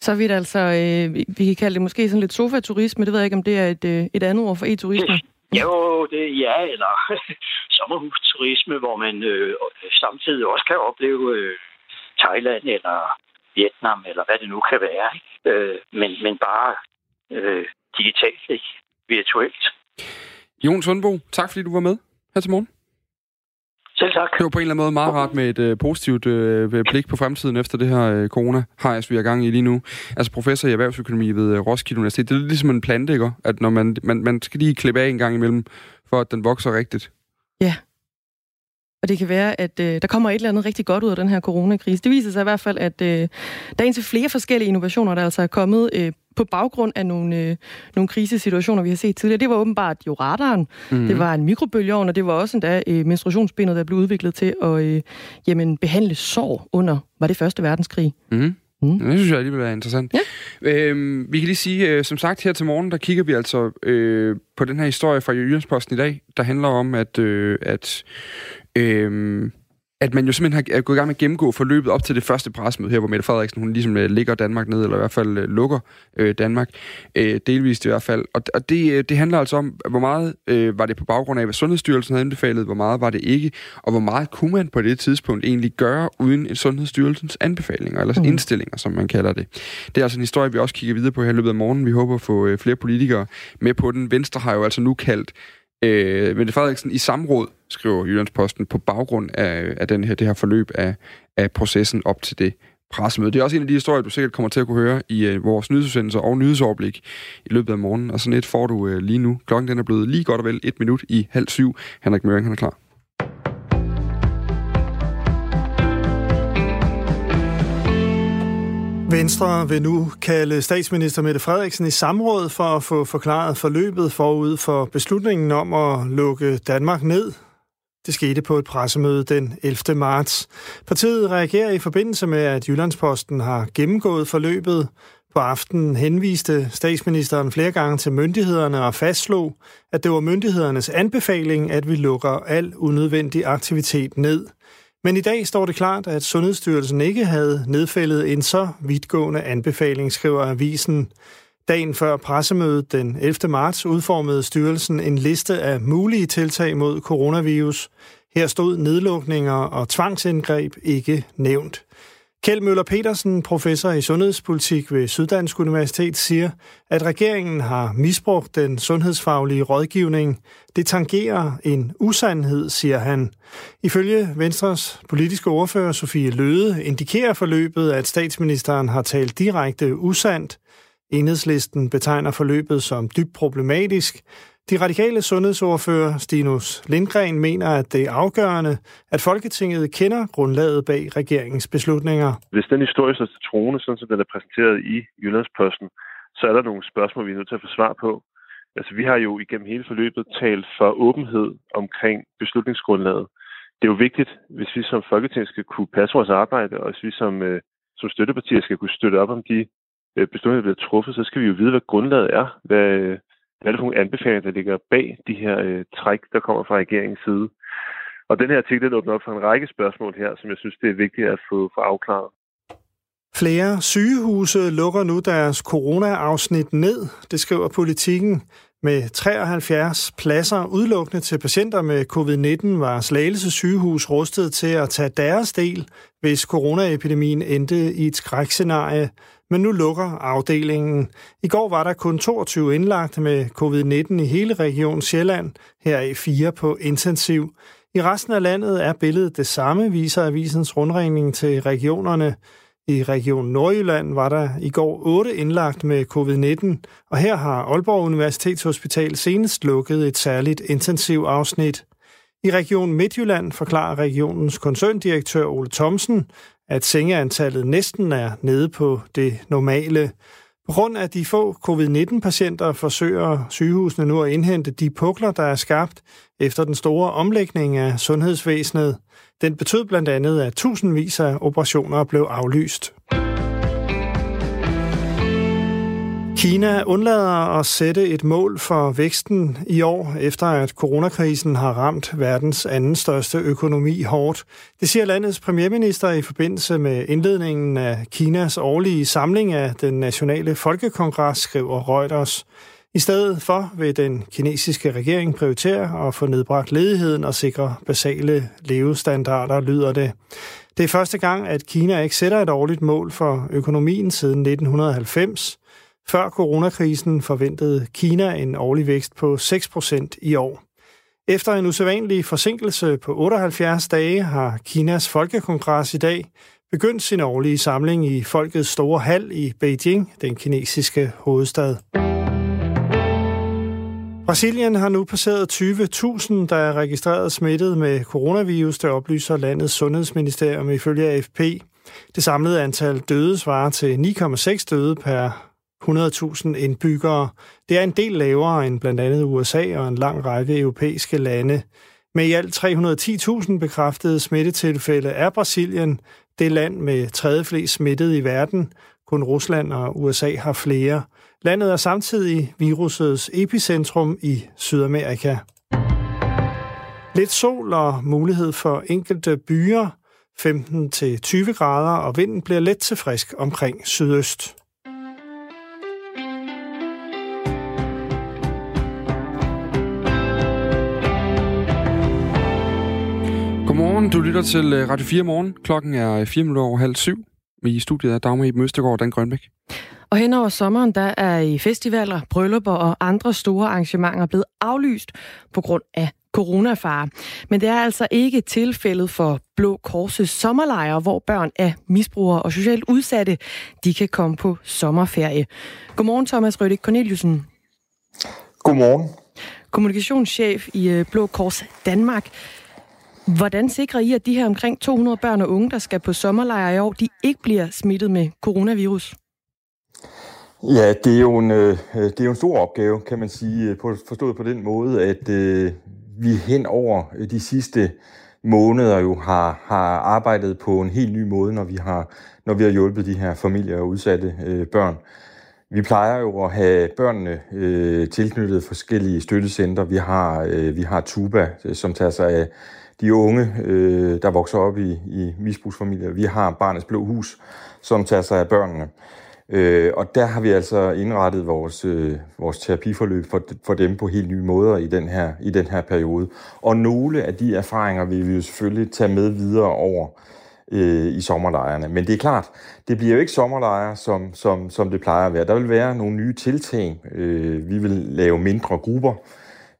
Så vidt altså, øh, vi kan kalde det måske sådan lidt sofaturisme. Det ved jeg ikke, om det er et, øh, et andet ord for e-turisme. [LAUGHS] Jo, det ja, eller [LAUGHS] sommerhusturisme, hvor man øh, samtidig også kan opleve øh, Thailand eller Vietnam, eller hvad det nu kan være. Ikke? Øh, men, men bare øh, digitalt, ikke? virtuelt. Jon Sundbo, tak fordi du var med her til morgen. Selv tak. Det var på en eller anden måde meget rart med et øh, positivt øh, blik på fremtiden efter det her øh, corona har vi er gang i lige nu. Altså professor i erhvervsøkonomi ved øh, Roskilde Universitet, det er ligesom en plante, ikke? At når man, man, man skal lige klippe af en gang imellem, for at den vokser rigtigt. Ja, og det kan være, at øh, der kommer et eller andet rigtig godt ud af den her coronakrise. Det viser sig i hvert fald, at øh, der er indtil flere forskellige innovationer, der altså er kommet øh, på baggrund af nogle, øh, nogle krisesituationer, vi har set tidligere. Det var åbenbart jo radaren, mm. det var en mikrobølgeovn, og det var også endda øh, menstruationsbindet, der blev udviklet til at øh, jamen, behandle sår under, var det første verdenskrig. Mm. Mm. Det synes jeg alligevel er interessant. Ja. Øhm, vi kan lige sige, øh, som sagt her til morgen, der kigger vi altså øh, på den her historie fra Jyllandsposten i dag, der handler om, at, øh, at øh, at man jo simpelthen har gået i gang med at gennemgå forløbet op til det første presmøde her, hvor Mette Frederiksen hun ligesom øh, ligger Danmark ned, eller i hvert fald øh, lukker øh, Danmark, øh, delvist i hvert fald. Og, og det, øh, det handler altså om, hvor meget øh, var det på baggrund af, hvad Sundhedsstyrelsen havde anbefalet, hvor meget var det ikke, og hvor meget kunne man på det tidspunkt egentlig gøre uden Sundhedsstyrelsens anbefalinger, eller mm. indstillinger, som man kalder det. Det er altså en historie, vi også kigger videre på her i løbet af morgenen. Vi håber at få øh, flere politikere med på den. Venstre har jo altså nu kaldt øh, Mette Frederiksen i samråd, skriver Jyllandsposten, på baggrund af, af den her, det her forløb af, af processen op til det pressemøde. Det er også en af de historier, du sikkert kommer til at kunne høre i øh, vores nyhedsudsendelser og nyhedsoverblik i løbet af morgenen. Og sådan et får du øh, lige nu. Klokken den er blevet lige godt og vel et minut i halv syv. Henrik Møring, han er klar. Venstre vil nu kalde statsminister Mette Frederiksen i samråd for at få forklaret forløbet forud for beslutningen om at lukke Danmark ned. Det skete på et pressemøde den 11. marts. Partiet reagerer i forbindelse med, at Jyllandsposten har gennemgået forløbet På aftenen henviste statsministeren flere gange til myndighederne og fastslog, at det var myndighedernes anbefaling, at vi lukker al unødvendig aktivitet ned. Men i dag står det klart, at Sundhedsstyrelsen ikke havde nedfældet en så vidtgående anbefaling, skriver avisen. Dagen før pressemødet den 11. marts udformede styrelsen en liste af mulige tiltag mod coronavirus. Her stod nedlukninger og tvangsindgreb ikke nævnt. Kjeld Møller Petersen, professor i sundhedspolitik ved Syddansk Universitet, siger, at regeringen har misbrugt den sundhedsfaglige rådgivning. Det tangerer en usandhed, siger han. Ifølge Venstres politiske ordfører Sofie Løde indikerer forløbet, at statsministeren har talt direkte usandt. Enhedslisten betegner forløbet som dybt problematisk. De radikale sundhedsordfører Stinus Lindgren mener, at det er afgørende, at Folketinget kender grundlaget bag regeringens beslutninger. Hvis den historie står til trone, sådan som den er præsenteret i Jyllandsposten, så er der nogle spørgsmål, vi er nødt til at få svar på. Altså, vi har jo igennem hele forløbet talt for åbenhed omkring beslutningsgrundlaget. Det er jo vigtigt, hvis vi som Folketing skal kunne passe vores arbejde, og hvis vi som, øh, som støttepartier skal kunne støtte op om de beslutninger, der bliver truffet, så skal vi jo vide, hvad grundlaget er. Hvad, øh, hvad er det for nogle anbefalinger, der ligger bag de her øh, træk, der kommer fra regeringens side. Og den her artikel åbner op for en række spørgsmål her, som jeg synes, det er vigtigt at få, få afklaret. Flere sygehuse lukker nu deres corona-afsnit ned, det skriver politikken. Med 73 pladser udelukkende til patienter med covid-19 var Slagelse sygehus rustet til at tage deres del, hvis coronaepidemien endte i et skrækscenarie men nu lukker afdelingen. I går var der kun 22 indlagt med covid-19 i hele region Sjælland, her i fire på intensiv. I resten af landet er billedet det samme, viser avisens rundringning til regionerne. I Region Nordjylland var der i går otte indlagt med covid-19, og her har Aalborg Universitetshospital senest lukket et særligt intensiv afsnit. I Region Midtjylland forklarer regionens koncerndirektør Ole Thomsen, at sengeantallet næsten er nede på det normale. På grund af de få covid-19-patienter forsøger sygehusene nu at indhente de pukler, der er skabt efter den store omlægning af sundhedsvæsenet. Den betød blandt andet, at tusindvis af operationer blev aflyst. Kina undlader at sætte et mål for væksten i år, efter at coronakrisen har ramt verdens anden største økonomi hårdt. Det siger landets premierminister i forbindelse med indledningen af Kinas årlige samling af den nationale folkekongres, skriver Reuters. I stedet for vil den kinesiske regering prioritere at få nedbragt ledigheden og sikre basale levestandarder, lyder det. Det er første gang, at Kina ikke sætter et årligt mål for økonomien siden 1990. Før coronakrisen forventede Kina en årlig vækst på 6% i år. Efter en usædvanlig forsinkelse på 78 dage har Kinas folkekongres i dag begyndt sin årlige samling i Folkets Store Hal i Beijing, den kinesiske hovedstad. Brasilien har nu passeret 20.000, der er registreret smittet med coronavirus, der oplyser landets sundhedsministerium ifølge AFP. Det samlede antal døde svarer til 9,6 døde per 100.000 indbyggere. Det er en del lavere end blandt andet USA og en lang række europæiske lande. Med i alt 310.000 bekræftede smittetilfælde er Brasilien det land med tredje flest smittede i verden. Kun Rusland og USA har flere. Landet er samtidig virusets epicentrum i Sydamerika. Lidt sol og mulighed for enkelte byer, 15-20 grader, og vinden bliver let til frisk omkring sydøst. Godmorgen, du lytter til øh, Radio 4 morgen. Klokken er 4 minutter over halv syv. I studiet er Dagmar i Østergaard og Dan Grønbæk. Og hen over sommeren, der er i festivaler, bryllupper og andre store arrangementer blevet aflyst på grund af coronafare. Men det er altså ikke tilfældet for Blå Korses sommerlejre, hvor børn af misbrugere og socialt udsatte, de kan komme på sommerferie. Godmorgen, Thomas Røddik Corneliusen. Godmorgen. Kommunikationschef i øh, Blå Kors Danmark. Hvordan sikrer I, at de her omkring 200 børn og unge, der skal på sommerlejr i år, de ikke bliver smittet med coronavirus? Ja, det er jo en, øh, øh det er jo en stor opgave, kan man sige, øh, på, forstået på den måde, at øh, vi hen over øh, de sidste måneder jo har, har arbejdet på en helt ny måde, når vi har, når vi har hjulpet de her familier og udsatte øh, børn. Vi plejer jo at have børnene øh, tilknyttet forskellige støttecenter. Vi har, øh, vi har Tuba, øh, som tager sig af de unge, øh, der vokser op i, i misbrugsfamilier. Vi har Barnets Blå Hus, som tager sig af børnene. Øh, og der har vi altså indrettet vores, øh, vores terapiforløb for, for dem på helt nye måder i den, her, i den her periode. Og nogle af de erfaringer vil vi jo selvfølgelig tage med videre over øh, i sommerlejrene. Men det er klart, det bliver jo ikke sommerlejre, som, som, som det plejer at være. Der vil være nogle nye tiltag. Øh, vi vil lave mindre grupper.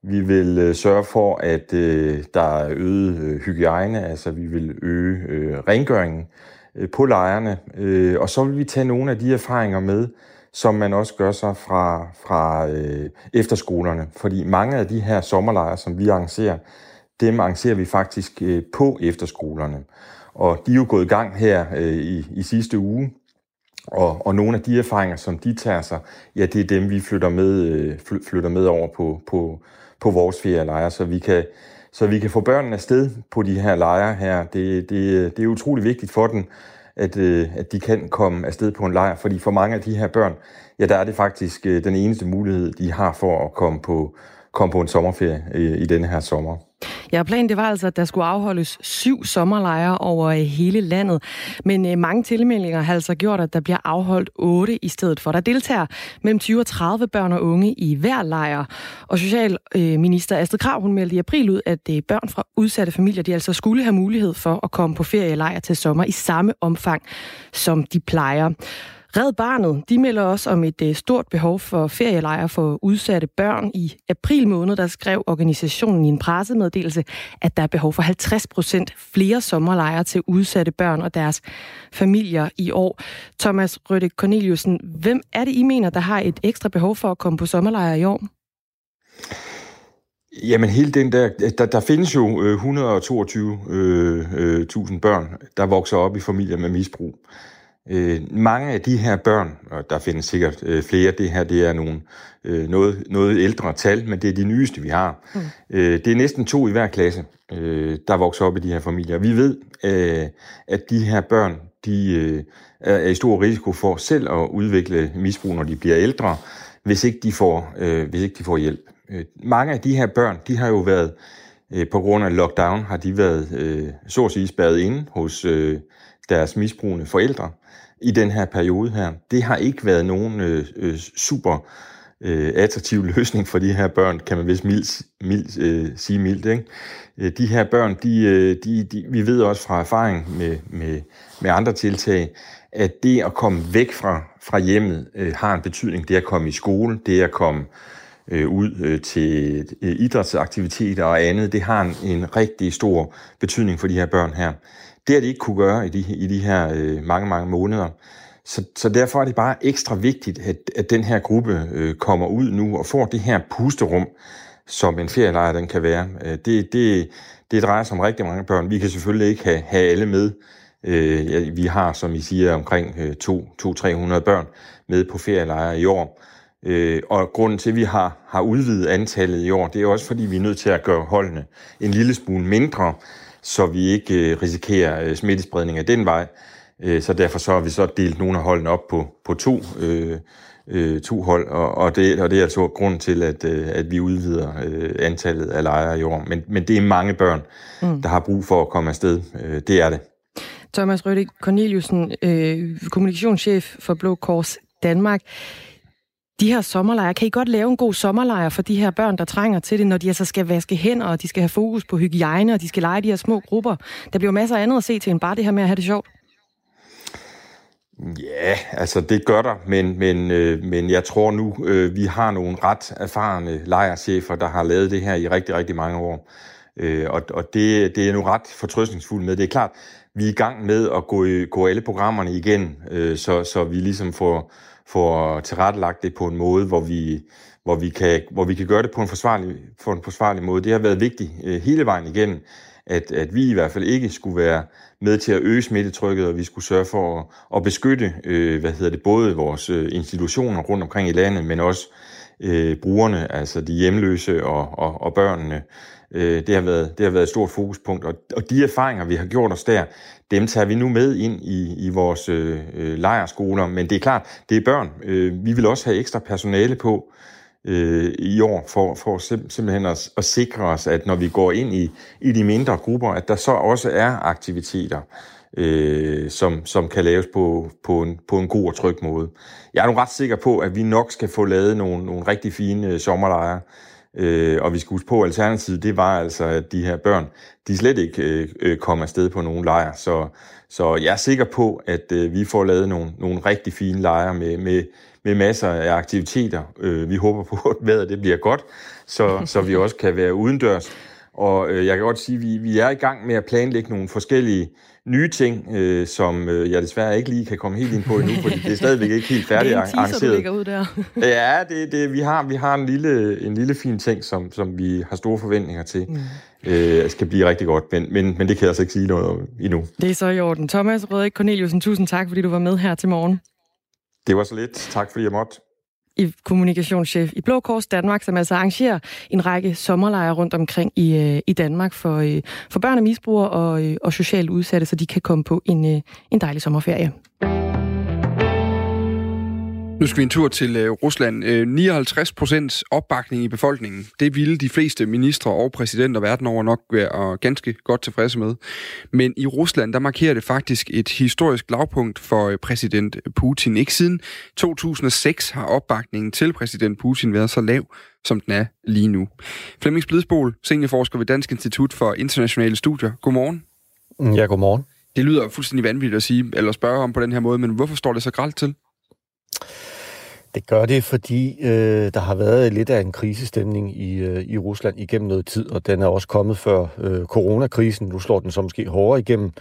Vi vil øh, sørge for, at øh, der er øget øh, hygiejne, altså vi vil øge øh, rengøringen øh, på lejrene, øh, og så vil vi tage nogle af de erfaringer med, som man også gør sig fra, fra øh, efterskolerne. Fordi mange af de her sommerlejre, som vi arrangerer, dem arrangerer vi faktisk øh, på efterskolerne. Og de er jo gået i gang her øh, i, i sidste uge, og, og nogle af de erfaringer, som de tager sig, ja, det er dem, vi flytter med, øh, flytter med over på, på, på vores ferielejre, så vi kan, så vi kan få børnene afsted på de her lejre her. Det, det, det er utrolig vigtigt for dem, at, øh, at de kan komme afsted på en lejr, fordi for mange af de her børn, ja, der er det faktisk øh, den eneste mulighed, de har for at komme på, kom på en sommerferie i, i denne her sommer. Ja, planen det var altså, at der skulle afholdes syv sommerlejre over øh, hele landet. Men øh, mange tilmeldinger har altså gjort, at der bliver afholdt otte i stedet for. Der deltager mellem 20 og 30 børn og unge i hver lejr. Og Socialminister øh, Astrid Krav, hun meldte i april ud, at øh, børn fra udsatte familier, de altså skulle have mulighed for at komme på ferielejr til sommer i samme omfang, som de plejer. Red Barnet, de melder også om et øh, stort behov for ferielejre for udsatte børn. I april måned, der skrev organisationen i en pressemeddelelse, at der er behov for 50 procent flere sommerlejre til udsatte børn og deres familier i år. Thomas Røtte Corneliusen, hvem er det, I mener, der har et ekstra behov for at komme på sommerlejre i år? Jamen hele den der, der, der findes jo øh, 122.000 øh, børn, der vokser op i familier med misbrug. Øh, mange af de her børn, og der findes sikkert øh, flere, det her det er nogle øh, noget, noget ældre tal, men det er de nyeste, vi har. Mm. Øh, det er næsten to i hver klasse, øh, der vokser op i de her familier. Vi ved, øh, at de her børn, de øh, er i stor risiko for selv at udvikle misbrug, når de bliver ældre, hvis ikke de får, øh, hvis ikke de får hjælp. Øh, mange af de her børn, de har jo været øh, på grund af lockdown, har de været øh, så at sige spærret inde hos øh, deres misbrugende forældre i den her periode her. Det har ikke været nogen øh, øh, super øh, attraktiv [LAUGHS] løsning for de her børn, kan man vist mildt, mildt, øh, sige mildt. Ikke? Øh, de her børn, de, øh, de, de, vi ved også fra erfaring med, med, med andre tiltag, at det at komme væk fra, fra hjemmet øh, har en betydning. Det at komme i skole, det at komme øh, ud øh, til øh, idrætsaktiviteter og andet, det har en, en rigtig stor betydning for de her børn her. Det har de ikke kunne gøre i de, i de her øh, mange, mange måneder. Så, så derfor er det bare ekstra vigtigt, at, at den her gruppe øh, kommer ud nu og får det her pusterum, som en ferielejr den kan være. Øh, det, det, det drejer sig om rigtig mange børn. Vi kan selvfølgelig ikke have, have alle med. Øh, vi har, som I siger, omkring øh, 200-300 børn med på ferielejre i år. Øh, og grunden til, at vi har, har udvidet antallet i år, det er også, fordi vi er nødt til at gøre holdene en lille smule mindre, så vi ikke øh, risikerer øh, smittespredning af den vej. Øh, så derfor så har vi så delt nogle af holdene op på, på to, øh, øh, to hold, og, og, det, og det er altså grunden til, at, at vi udvider øh, antallet af lejre i år. Men, men det er mange børn, mm. der har brug for at komme afsted. Det er det. Thomas Rødde Corneliusen, øh, kommunikationschef for Blå Kors Danmark de her sommerlejre, kan I godt lave en god sommerlejr for de her børn, der trænger til det, når de altså skal vaske hænder, og de skal have fokus på hygiejne, og de skal lege de her små grupper? Der bliver masser af andet at se til, end bare det her med at have det sjovt. Ja, altså det gør der, men, men, øh, men jeg tror nu, øh, vi har nogle ret erfarne lejerchefer, der har lavet det her i rigtig, rigtig mange år. Øh, og og det, det er nu ret fortrøstningsfuldt med. Det er klart, vi er i gang med at gå, gå alle programmerne igen, øh, så, så vi ligesom får får tilrettelagt det på en måde, hvor vi, hvor vi, kan, hvor vi kan gøre det på en forsvarlig, på en forsvarlig måde. Det har været vigtigt øh, hele vejen igennem, at, at vi i hvert fald ikke skulle være med til at øge smittetrykket, og vi skulle sørge for at, at beskytte øh, hvad hedder det, både vores øh, institutioner rundt omkring i landet, men også øh, brugerne, altså de hjemløse og, og, og børnene. Øh, det, har været, det har været et stort fokuspunkt, og, og de erfaringer, vi har gjort os der, dem tager vi nu med ind i, i vores øh, øh lejerskoler, men det er klart, det er børn. Øh, vi vil også have ekstra personale på øh, i år, for, for sim, simpelthen at, at sikre os, at når vi går ind i, i de mindre grupper, at der så også er aktiviteter, øh, som, som kan laves på, på, en, på en god og tryg måde. Jeg er nu ret sikker på, at vi nok skal få lavet nogle, nogle rigtig fine øh, sommerlejre, øh, og vi skal huske på, at alternativet, det var altså, at de her børn, de slet ikke øh, øh, kom afsted på nogen lejr. Så, så jeg er sikker på, at øh, vi får lavet nogle, nogle rigtig fine lejre med, med, med masser af aktiviteter. Øh, vi håber på, at vejret det bliver godt, så, så vi også kan være udendørs. Og øh, jeg kan godt sige, at vi, vi er i gang med at planlægge nogle forskellige nye ting, øh, som øh, jeg desværre ikke lige kan komme helt ind på endnu, fordi det er stadigvæk ikke helt færdigt [LAUGHS] arrangeret. Det er en teaser, du ud der. [LAUGHS] ja, det, det, vi har, vi har en, lille, en lille fin ting, som, som vi har store forventninger til. Mm. Øh, skal blive rigtig godt, men, men, men det kan jeg altså ikke sige noget om endnu. Det er så i orden. Thomas Rødrik Corneliusen, tusind tak, fordi du var med her til morgen. Det var så lidt. Tak fordi jeg måtte i kommunikationschef i Blå Kors Danmark, som altså arrangerer en række sommerlejre rundt omkring i, øh, i Danmark for, øh, for børn og misbrugere og, øh, og socialt udsatte, så de kan komme på en, øh, en dejlig sommerferie. Nu skal vi en tur til øh, Rusland. Øh, 59 procents opbakning i befolkningen. Det ville de fleste ministre og præsidenter verden over nok være ganske godt tilfredse med. Men i Rusland, der markerer det faktisk et historisk lavpunkt for øh, præsident Putin. Ikke siden 2006 har opbakningen til præsident Putin været så lav, som den er lige nu. Flemming Splidsbol, seniorforsker ved Dansk Institut for Internationale Studier. Godmorgen. Ja, godmorgen. Det lyder fuldstændig vanvittigt at sige, eller spørge om på den her måde, men hvorfor står det så gralt til? Det gør det, fordi øh, der har været lidt af en krisestemning i, øh, i Rusland igennem noget tid, og den er også kommet før øh, coronakrisen. Nu slår den så måske hårdere igennem,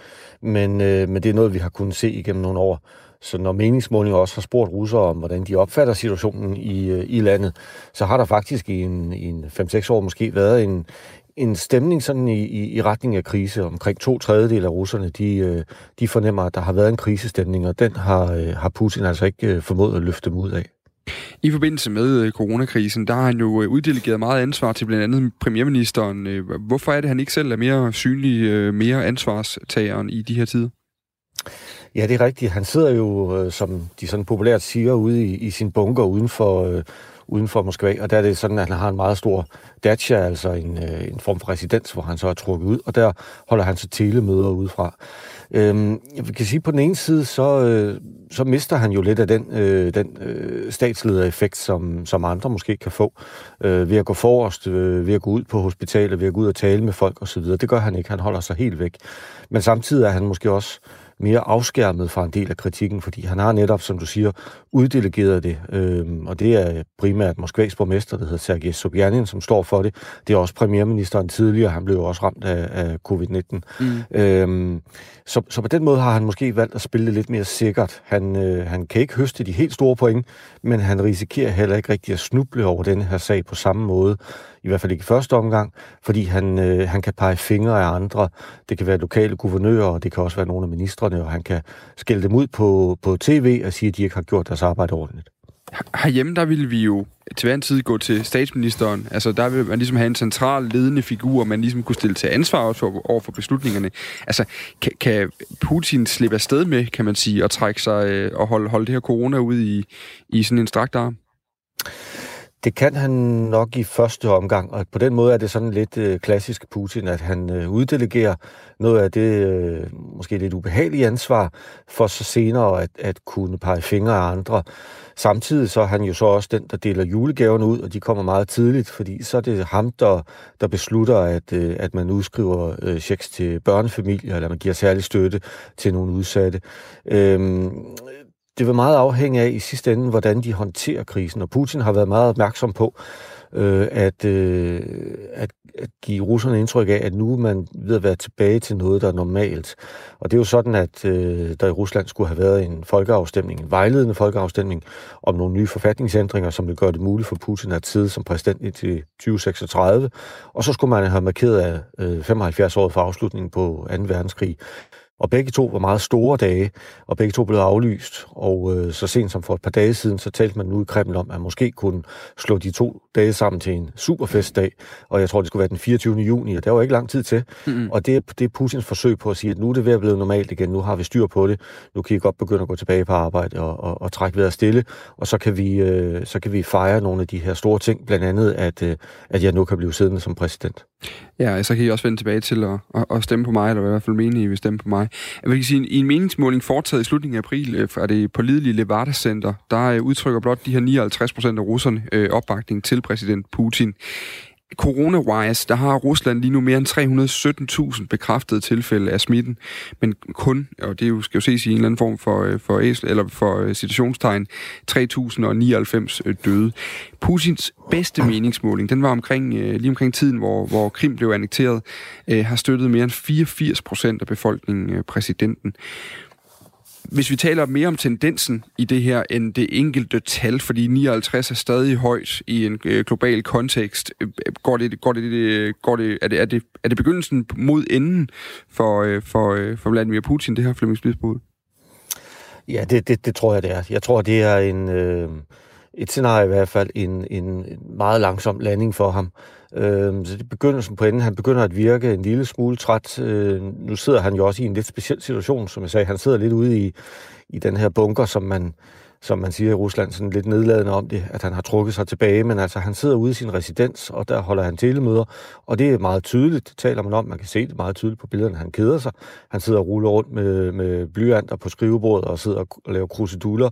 men, øh, men det er noget, vi har kunnet se igennem nogle år. Så når meningsmålinger også har spurgt russere om, hvordan de opfatter situationen i, øh, i landet, så har der faktisk i en, i en 5-6 år måske været en, en stemning sådan i, i, i retning af krise. Omkring to tredjedel af russerne, de, øh, de fornemmer, at der har været en krisestemning, og den har, øh, har Putin altså ikke øh, formået at løfte dem ud af. I forbindelse med øh, coronakrisen, der har han jo øh, uddelegeret meget ansvar til blandt andet premierministeren. Øh, hvorfor er det, at han ikke selv er mere synlig, mere ansvarstageren i de her tider? Ja, det er rigtigt. Han sidder jo, som de sådan populært siger, ude i, i sin bunker uden for, øh, uden for Moskva, og der er det sådan, at han har en meget stor dacha, altså en, en form for residens, hvor han så er trukket ud, og der holder han så telemøder udefra. Øhm, jeg kan sige, at på den ene side, så, øh, så mister han jo lidt af den, øh, den øh, statsledereffekt, som, som andre måske kan få øh, ved at gå forrest, øh, ved at gå ud på hospitalet, ved at gå ud og tale med folk osv. Det gør han ikke. Han holder sig helt væk. Men samtidig er han måske også mere afskærmet fra en del af kritikken, fordi han har netop, som du siger, uddelegeret det. Øhm, og det er primært Moskvas borgmester, der hedder Sergej Sobjanin, som står for det. Det er også premierministeren tidligere, han blev også ramt af, af covid-19. Mm. Øhm, så, så på den måde har han måske valgt at spille det lidt mere sikkert. Han, øh, han kan ikke høste de helt store point, men han risikerer heller ikke rigtig at snuble over denne her sag på samme måde, i hvert fald ikke i første omgang, fordi han, øh, han kan pege fingre af andre. Det kan være lokale guvernører, og det kan også være nogle af ministerne, og han kan skælde dem ud på, på tv og sige, at de ikke har gjort deres arbejde ordentligt. Herhjemme, der ville vi jo til hver en tid gå til statsministeren. Altså, der vil man ligesom have en central ledende figur, man ligesom kunne stille til ansvar over for beslutningerne. Altså, kan, kan Putin slippe afsted med, kan man sige, og trække sig øh, og holde, holde det her corona ud i, i sådan en strakt arm? Det kan han nok i første omgang, og på den måde er det sådan lidt øh, klassisk Putin, at han øh, uddelegerer noget af det øh, måske lidt ubehagelige ansvar, for så senere at, at kunne pege fingre af andre. Samtidig så er han jo så også den, der deler julegaverne ud, og de kommer meget tidligt, fordi så er det ham, der, der beslutter, at, øh, at man udskriver øh, checks til børnefamilier, eller man giver særlig støtte til nogle udsatte. Øhm, det vil meget afhænge af i sidste ende, hvordan de håndterer krisen. Og Putin har været meget opmærksom på, øh, at, øh, at, at give russerne indtryk af, at nu er man ved at være tilbage til noget, der er normalt. Og det er jo sådan, at øh, der i Rusland skulle have været en folkeafstemning, en vejledende folkeafstemning om nogle nye forfatningsændringer, som vil gøre det muligt for Putin at sidde som præsident indtil 2036. Og så skulle man have markeret af øh, 75 år for afslutningen på 2. verdenskrig. Og begge to var meget store dage, og begge to blev aflyst. Og øh, så sent som for et par dage siden, så talte man nu i Kreml om, at man måske kunne slå de to dage sammen til en superfestdag. Og jeg tror, det skulle være den 24. juni, og der var ikke lang tid til. Mm-hmm. Og det, det er Putins forsøg på at sige, at nu er det ved at blive normalt igen. Nu har vi styr på det. Nu kan I godt begynde at gå tilbage på arbejde og, og, og trække vejret stille. Og så kan, vi, øh, så kan vi fejre nogle af de her store ting. Blandt andet, at, øh, at jeg nu kan blive siddende som præsident. Ja, så kan I også vende tilbage til at, at, at stemme på mig, eller i hvert fald mene, I vil stemme på mig. Jeg vil sige, i en meningsmåling foretaget i slutningen af april, fra er det pålidelige Levada Center, der øh, udtrykker blot de her 59 procent af russerne øh, opbakning til præsident Putin corona-wise, der har Rusland lige nu mere end 317.000 bekræftede tilfælde af smitten, men kun, og det skal jo ses i en eller anden form for, øh, for, æsel, eller for øh, situationstegn, 3.099 øh, døde. Putins bedste meningsmåling, den var omkring, lige omkring tiden, hvor, hvor Krim blev annekteret, har støttet mere end 84 procent af befolkningen præsidenten hvis vi taler mere om tendensen i det her end det enkelte tal, fordi 59 er stadig højt i en øh, global kontekst, øh, går det, går det, øh, går det, er, det, er, det, er det begyndelsen mod enden for, for, for Vladimir Putin, det her Flemming Spidsbud? Ja, det, det, det tror jeg, det er. Jeg tror, det er en, øh, et scenarie i hvert fald, en, en meget langsom landing for ham. Øh, så det er begyndelsen på enden. Han begynder at virke en lille smule træt. Øh, nu sidder han jo også i en lidt speciel situation, som jeg sagde. Han sidder lidt ude i, i den her bunker, som man, som man siger i Rusland, sådan lidt nedladende om det, at han har trukket sig tilbage, men altså han sidder ude i sin residens, og der holder han telemøder, og det er meget tydeligt, det taler man om, man kan se det meget tydeligt på billederne, han keder sig, han sidder og ruller rundt med, med blyanter på skrivebordet og sidder og laver kruseduller,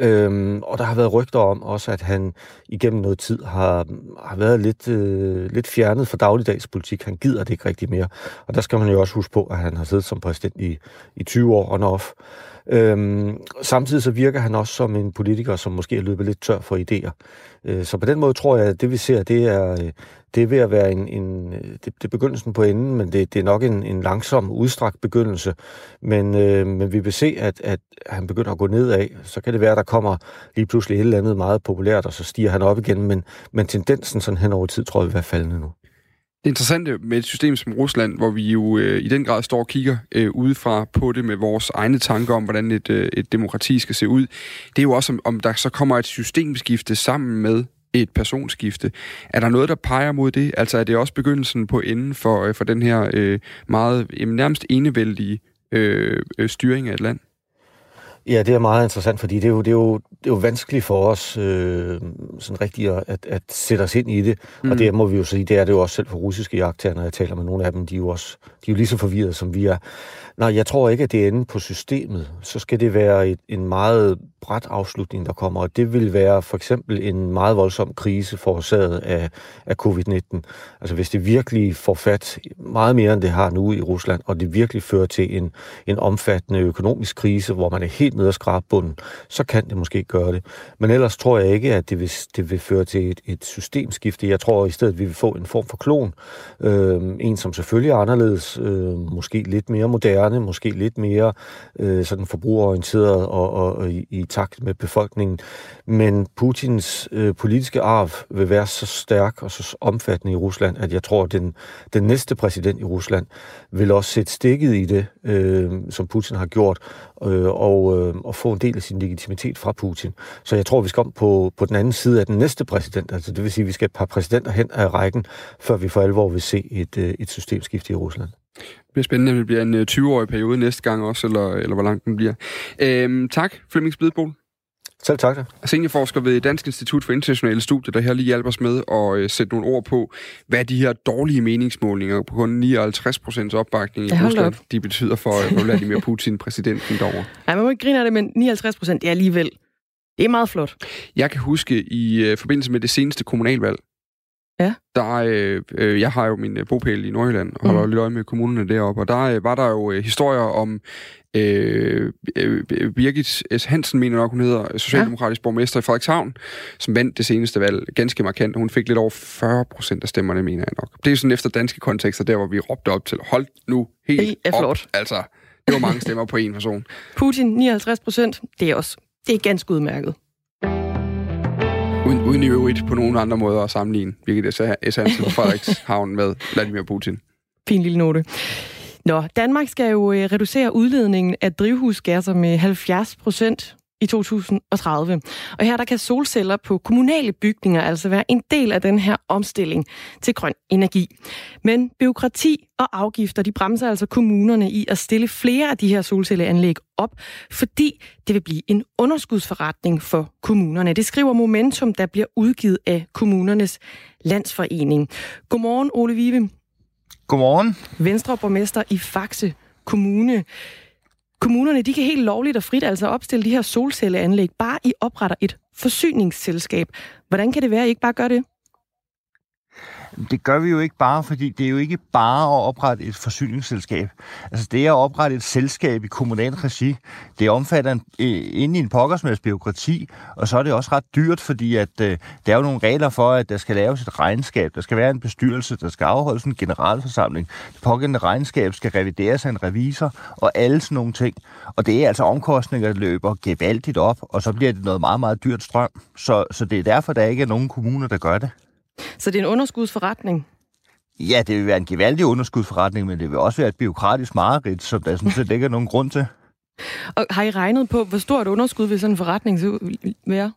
øhm, og der har været rygter om også, at han igennem noget tid har, har været lidt, øh, lidt fjernet fra dagligdags politik, han gider det ikke rigtig mere, og der skal man jo også huske på, at han har siddet som præsident i, i 20 år on off, Øhm, samtidig så virker han også som en politiker, som måske er løbet lidt tør for idéer. Øh, så på den måde tror jeg, at det vi ser, det er, øh, det er ved at være en, en øh, det, det er begyndelsen på enden, men det, det er nok en, en langsom, udstrakt begyndelse. Men, øh, men vi vil se, at, at han begynder at gå nedad. Så kan det være, at der kommer lige pludselig et eller andet meget populært, og så stiger han op igen. Men, men tendensen sådan hen over tid, tror jeg, vil være faldende nu. Det interessante med et system som Rusland, hvor vi jo øh, i den grad står og kigger øh, udefra på det med vores egne tanker om, hvordan et, øh, et demokrati skal se ud, det er jo også, om, om der så kommer et systemskifte sammen med et personskifte. Er der noget, der peger mod det? Altså er det også begyndelsen på enden for, øh, for den her øh, meget øh, nærmest enevældige øh, øh, styring af et land? Ja, det er meget interessant, fordi det er jo, det er jo, det er jo vanskeligt for os øh, sådan rigtigt at, at sætte os ind i det. Mm. Og det må vi jo sige, det er det jo også selv for russiske jagttager, når jeg taler med nogle af dem. De er jo, også, de er jo lige så forvirrede, som vi er. Nej, jeg tror ikke, at det er inde på systemet. Så skal det være et, en meget bræt afslutning, der kommer. Og det vil være for eksempel en meget voldsom krise forårsaget af, af covid-19. Altså hvis det virkelig får fat meget mere, end det har nu i Rusland, og det virkelig fører til en, en omfattende økonomisk krise, hvor man er helt nede af skrabe bunden, så kan det måske gøre det. Men ellers tror jeg ikke, at det vil, det vil føre til et, et systemskifte. Jeg tror i stedet, at vi vil få en form for klon. Øh, en, som selvfølgelig er anderledes, øh, måske lidt mere moderne, måske lidt mere øh, sådan forbrugerorienteret og, og, og i, i takt med befolkningen. Men Putins øh, politiske arv vil være så stærk og så omfattende i Rusland, at jeg tror, at den, den næste præsident i Rusland vil også sætte stikket i det, øh, som Putin har gjort, øh, og, øh, og få en del af sin legitimitet fra Putin. Så jeg tror, vi skal om på, på den anden side af den næste præsident. Altså det vil sige, at vi skal et par præsidenter hen af rækken, før vi for alvor vil se et, øh, et systemskifte i Rusland. Det bliver spændende, om det bliver en 20-årig øh, periode næste gang også, eller, eller hvor lang den bliver. Øhm, tak, Flemming Spidbol. Selv tak. Seniorforsker ved Dansk Institut for Internationale Studier, der her lige hjælper os med at øh, sætte nogle ord på, hvad de her dårlige meningsmålinger på kun 59 procents opbakning i ja, Rusland, op. de betyder for, for Vladimir Putin, præsidenten derovre. Nej, man må ikke grine af det, men 59 procent, det er alligevel det er meget flot. Jeg kan huske i øh, forbindelse med det seneste kommunalvalg, Ja. Der, øh, øh, jeg har jo min øh, bopæl i Nordjylland, og holder mm. lidt øje med kommunerne deroppe, og der øh, var der jo øh, historier om øh, øh, Birgit S. Hansen, mener nok, hun hedder, socialdemokratisk ja. borgmester i Frederikshavn, som vandt det seneste valg ganske markant. Hun fik lidt over 40 procent af stemmerne, mener jeg nok. Det er sådan efter danske kontekster, der hvor vi råbte op til, hold nu helt det er op. Flot. Altså, det var mange stemmer på en person. [LAUGHS] Putin, 59 procent, det er også det er ganske udmærket. Uden, uden i øvrigt på nogen andre måder at sammenligne, hvilket er S. Hansen fra Frederikshavn [LAUGHS] med Vladimir Putin. Fin lille note. Nå, Danmark skal jo øh, reducere udledningen af drivhusgasser med 70 procent i 2030. Og her der kan solceller på kommunale bygninger altså være en del af den her omstilling til grøn energi. Men byråkrati og afgifter, de bremser altså kommunerne i at stille flere af de her solcelleanlæg op, fordi det vil blive en underskudsforretning for kommunerne. Det skriver Momentum, der bliver udgivet af kommunernes landsforening. Godmorgen, Ole Vive. Godmorgen. Venstreborgmester i Faxe Kommune. Kommunerne de kan helt lovligt og frit altså opstille de her solcelleanlæg, bare I opretter et forsyningsselskab. Hvordan kan det være, at I ikke bare gør det? Det gør vi jo ikke bare, fordi det er jo ikke bare at oprette et forsyningsselskab. Altså det at oprette et selskab i kommunal regi, det omfatter en, øh, ind i en pokkersmæs byråkrati, og så er det også ret dyrt, fordi at øh, der er jo nogle regler for, at der skal laves et regnskab, der skal være en bestyrelse, der skal afholdes en generalforsamling. Det pågældende regnskab skal revideres af en revisor, og alle sådan nogle ting. Og det er altså omkostninger, der løber gevaldigt op, og så bliver det noget meget, meget dyrt strøm. Så, så det er derfor, der ikke er nogen kommuner, der gør det. Så det er en underskudsforretning? Ja, det vil være en gevaldig underskudsforretning, men det vil også være et biokratisk mareridt, som der sådan set ikke er nogen grund til. Og har I regnet på, hvor stort underskud vil sådan en forretning være?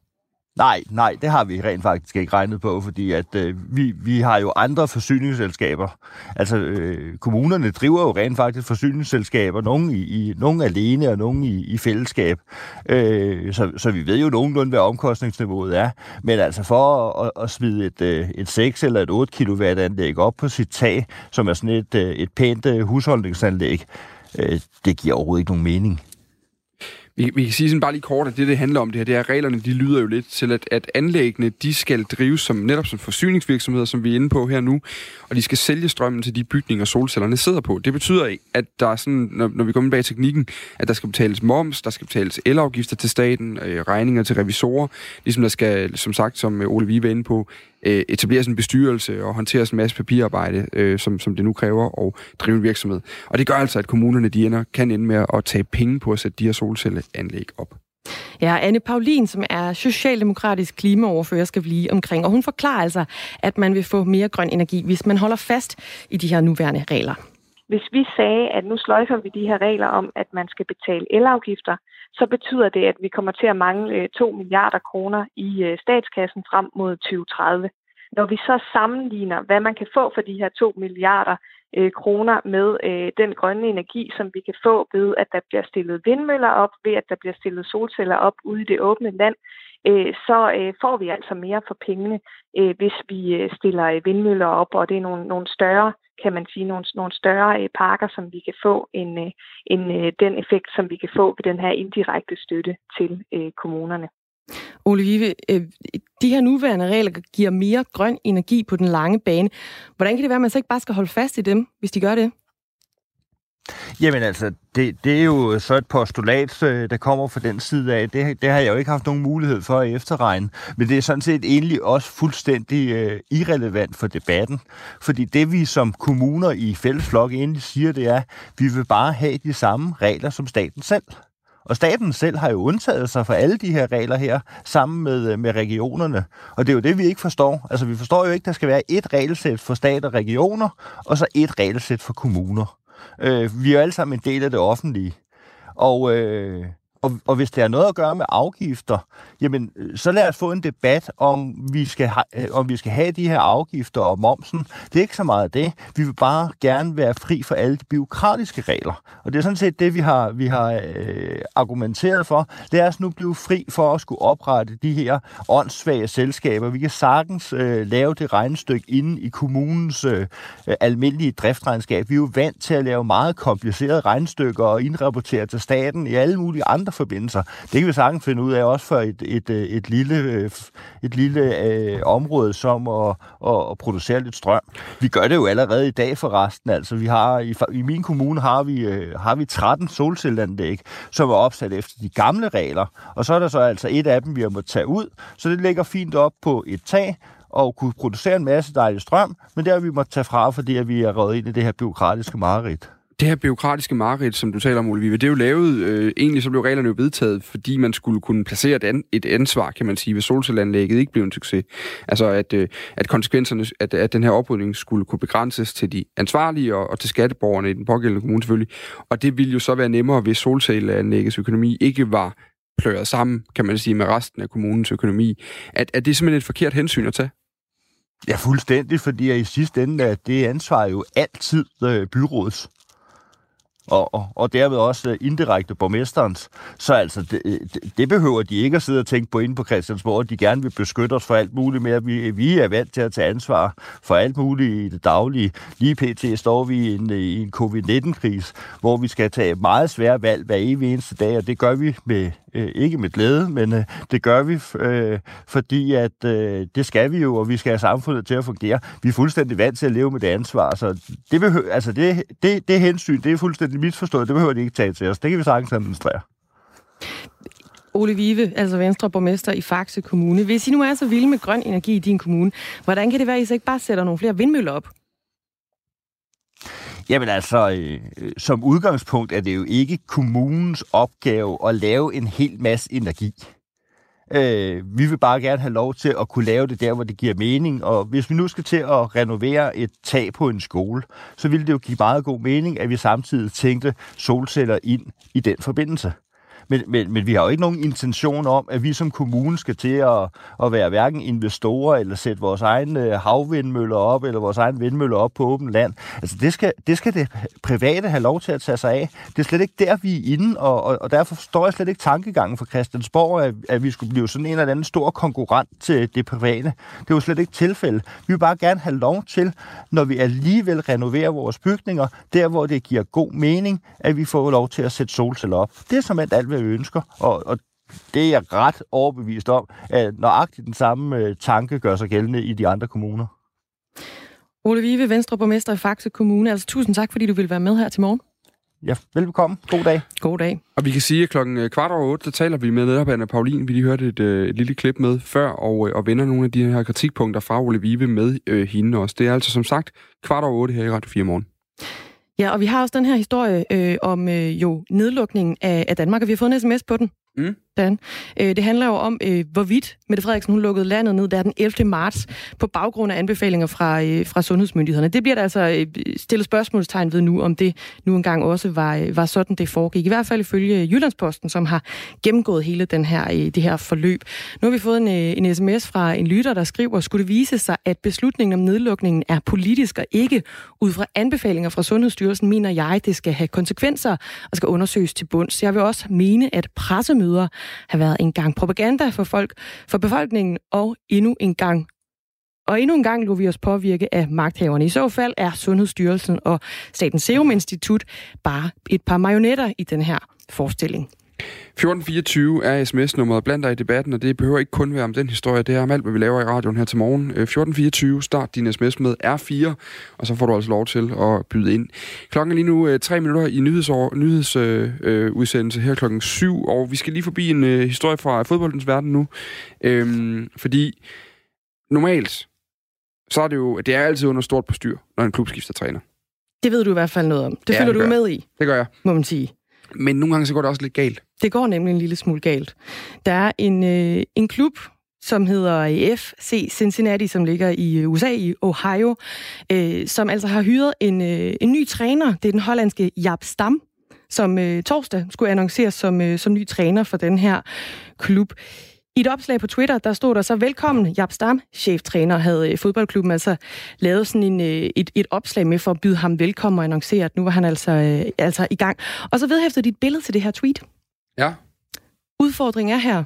Nej, nej, det har vi rent faktisk ikke regnet på, fordi at øh, vi, vi har jo andre forsyningsselskaber. Altså, øh, kommunerne driver jo rent faktisk forsyningsselskaber, nogle, i, i, nogle alene og nogle i, i fællesskab. Øh, så, så vi ved jo nogenlunde, hvad omkostningsniveauet er. Men altså for at, at smide et, øh, et 6 eller et 8 kW anlæg op på sit tag, som er sådan et, øh, et pænt øh, husholdningsanlæg, øh, det giver overhovedet ikke nogen mening. Vi, vi kan sige sådan bare lige kort, at det, det handler om det her, det er, at reglerne de lyder jo lidt til, at, at anlæggene de skal drives som, netop som forsyningsvirksomheder, som vi er inde på her nu, og de skal sælge strømmen til de bygninger, solcellerne sidder på. Det betyder, at der er sådan, når, når vi kommer bag teknikken, at der skal betales moms, der skal betales elafgifter til staten, øh, regninger til revisorer, ligesom der skal, som sagt, som Ole Vive er inde på, øh, etableres en bestyrelse og håndteres en masse papirarbejde, øh, som, som det nu kræver, og drive en virksomhed. Og det gør altså, at kommunerne de ender, kan ende med at tage penge på at sætte de her solcelleanlæg op. Ja, Anne Paulin, som er socialdemokratisk klimaoverfører, skal blive omkring, og hun forklarer altså, at man vil få mere grøn energi, hvis man holder fast i de her nuværende regler. Hvis vi sagde, at nu sløjfer vi de her regler om, at man skal betale elafgifter, så betyder det, at vi kommer til at mangle øh, 2 milliarder kroner i øh, statskassen frem mod 2030. Når vi så sammenligner, hvad man kan få for de her 2 milliarder øh, kroner med øh, den grønne energi, som vi kan få ved, at der bliver stillet vindmøller op, ved at der bliver stillet solceller op ude i det åbne land, øh, så øh, får vi altså mere for pengene, øh, hvis vi øh, stiller øh, vindmøller op, og det er nogle, nogle større kan man sige, nogle, nogle større øh, pakker, som vi kan få, end, øh, end øh, den effekt, som vi kan få ved den her indirekte støtte til øh, kommunerne. Olive, øh, de her nuværende regler giver mere grøn energi på den lange bane. Hvordan kan det være, at man så ikke bare skal holde fast i dem, hvis de gør det? Jamen altså, det, det er jo så et postulat, øh, der kommer fra den side af. Det, det har jeg jo ikke haft nogen mulighed for at efterregne. Men det er sådan set egentlig også fuldstændig uh, irrelevant for debatten. Fordi det vi som kommuner i fællesflok egentlig siger, det er, at vi vil bare have de samme regler som staten selv. Og staten selv har jo undtaget sig fra alle de her regler her, sammen med, øh, med regionerne. Og det er jo det, vi ikke forstår. Altså, vi forstår jo ikke, at der skal være et regelsæt for stat og regioner, og så et regelsæt for kommuner. Øh, vi er jo alle sammen en del af det offentlige. Og, øh, og, og hvis det har noget at gøre med afgifter, jamen, øh, så lad os få en debat om, vi skal ha, øh, om vi skal have de her afgifter og momsen. Det er ikke så meget det. Vi vil bare gerne være fri for alle de byråkratiske regler. Og det er sådan set det, vi har, vi har øh, argumenteret for. Lad os nu blive fri for at skulle oprette de her åndssvage selskaber. Vi kan sagtens øh, lave det regnestykke inde i kommunens øh, øh almindelige driftregnskab. Vi er jo vant til at lave meget komplicerede regnestykker og indrapportere til staten i alle mulige andre forbindelser. Det kan vi sagtens finde ud af også for et, et, øh, et lille, øh, et lille øh, område som at, at, producere lidt strøm. Vi gør det jo allerede i dag for resten. Altså, vi har, i, i min kommune har vi, øh, har vi 13 solcelleanlæg, som er opsat efter de gamle regler. Og så er der så altså et af dem, vi har måttet tage ud. Så det ligger fint op på et tag, og kunne producere en masse dejlig strøm, men det har vi måttet tage fra, fordi at vi er røget ind i det her byråkratiske mareridt det her byråkratiske mareridt, som du taler om, Olivier, det er jo lavet, øh, egentlig så blev reglerne jo vedtaget, fordi man skulle kunne placere et, an, et ansvar, kan man sige, hvis solcelleanlægget ikke blev en succes. Altså at, øh, at konsekvenserne, at, at den her oprydning skulle kunne begrænses til de ansvarlige og, og til skatteborgerne i den pågældende kommune selvfølgelig. Og det ville jo så være nemmere, hvis solcelleanlæggets økonomi ikke var pløret sammen, kan man sige, med resten af kommunens økonomi. At, at det er simpelthen et forkert hensyn at tage? Ja, fuldstændig, fordi i sidste ende det ansvar jo altid øh, byrådets og, og, og derved også øh, indirekte borgmesterens. Så altså, øh, det, det behøver de ikke at sidde og tænke på inde på Christiansborg. De gerne vil beskytte os for alt muligt mere. Vi, vi er vant til at tage ansvar for alt muligt i det daglige. Lige pt. står vi i en, øh, i en covid-19-kris, hvor vi skal tage meget svære valg hver evig eneste dag, og det gør vi med øh, ikke med glæde, men øh, det gør vi, øh, fordi at øh, det skal vi jo, og vi skal have samfundet til at fungere. Vi er fuldstændig vant til at leve med det ansvar, så det, behøver, altså det, det, det hensyn, det er fuldstændig misforstået, det behøver de ikke tage til os. Det kan vi sagtens administrere. Ole Vive, altså Venstreborgmester i Faxe Kommune. Hvis I nu er så vilde med grøn energi i din kommune, hvordan kan det være, at I så ikke bare sætter nogle flere vindmøller op? Jamen altså, øh, som udgangspunkt er det jo ikke kommunens opgave at lave en hel masse energi. Øh, vi vil bare gerne have lov til at kunne lave det der, hvor det giver mening. Og hvis vi nu skal til at renovere et tag på en skole, så ville det jo give meget god mening, at vi samtidig tænkte solceller ind i den forbindelse. Men, men, men vi har jo ikke nogen intention om, at vi som kommune skal til at, at være hverken investorer eller sætte vores egne øh, havvindmøller op, eller vores egne vindmøller op på åbent land. Altså det skal, det skal det private have lov til at tage sig af. Det er slet ikke der, vi er inde, og, og, og derfor står jeg slet ikke tankegangen for Christiansborg, at, at vi skulle blive sådan en eller anden stor konkurrent til det private. Det er jo slet ikke tilfældet. Vi vil bare gerne have lov til, når vi alligevel renoverer vores bygninger, der hvor det giver god mening, at vi får lov til at sætte solceller op. Det er som alt, hvad vi ønsker, og, og det er jeg ret overbevist om, at nøjagtigt den samme øh, tanke gør sig gældende i de andre kommuner. Ole Vive, Venstre borgmester i Faxe Kommune. Altså tusind tak, fordi du vil være med her til morgen. Ja, velbekomme. God dag. God dag. Og vi kan sige, at klokken øh, kvart over otte, der taler vi med netop Anna Paulin. Vi lige hørte et, øh, et lille klip med før, og, og vender nogle af de her kritikpunkter fra Ole Vive med øh, hende også. Det er altså som sagt kvart over otte her i Radio 4 morgen. Ja, og vi har også den her historie øh, om øh, jo nedlukningen af, af Danmark, og vi har fået en sms på den. Mm sådan. Øh, det handler jo om, øh, hvorvidt Mette Frederiksen hun lukkede landet ned der den 11. marts på baggrund af anbefalinger fra, øh, fra sundhedsmyndighederne. Det bliver der altså øh, stillet spørgsmålstegn ved nu, om det nu engang også var, øh, var sådan, det foregik. I hvert fald ifølge Jyllandsposten, som har gennemgået hele den her, øh, det her forløb. Nu har vi fået en, øh, en sms fra en lytter, der skriver, skulle det vise sig, at beslutningen om nedlukningen er politisk og ikke ud fra anbefalinger fra Sundhedsstyrelsen, mener jeg, det skal have konsekvenser og skal undersøges til bunds. Jeg vil også mene, at pressemøder have været en gang propaganda for folk, for befolkningen, og endnu en gang og endnu en gang lå vi os påvirke af magthaverne. I så fald er Sundhedsstyrelsen og Statens Serum Institut bare et par marionetter i den her forestilling. 1424 er sms-nummeret blandt dig i debatten, og det behøver ikke kun være om den historie, det er om alt, hvad vi laver i radioen her til morgen. 1424, start din sms med R4, og så får du altså lov til at byde ind. Klokken er lige nu øh, tre minutter i nyhedsudsendelse øh, her klokken 7, og vi skal lige forbi en øh, historie fra fodboldens verden nu, øhm, fordi normalt, så er det jo, det er altid under stort postyr, når en klub skifter træner. Det ved du i hvert fald noget om. Det ja, følger det du med i. Det gør jeg. Må man sige. Men nogle gange så går det også lidt galt. Det går nemlig en lille smule galt. Der er en, øh, en klub, som hedder FC Cincinnati, som ligger i øh, USA, i Ohio, øh, som altså har hyret en, øh, en ny træner. Det er den hollandske Jab Stam, som øh, torsdag skulle annonceres som, øh, som ny træner for den her klub. I et opslag på Twitter, der stod der så, velkommen, Jap Stam, cheftræner, havde øh, fodboldklubben altså lavet sådan en, øh, et, et opslag med for at byde ham velkommen og annoncere, at nu var han altså, øh, altså i gang. Og så vedhæftede de et billede til det her tweet. Ja. Udfordringen er her,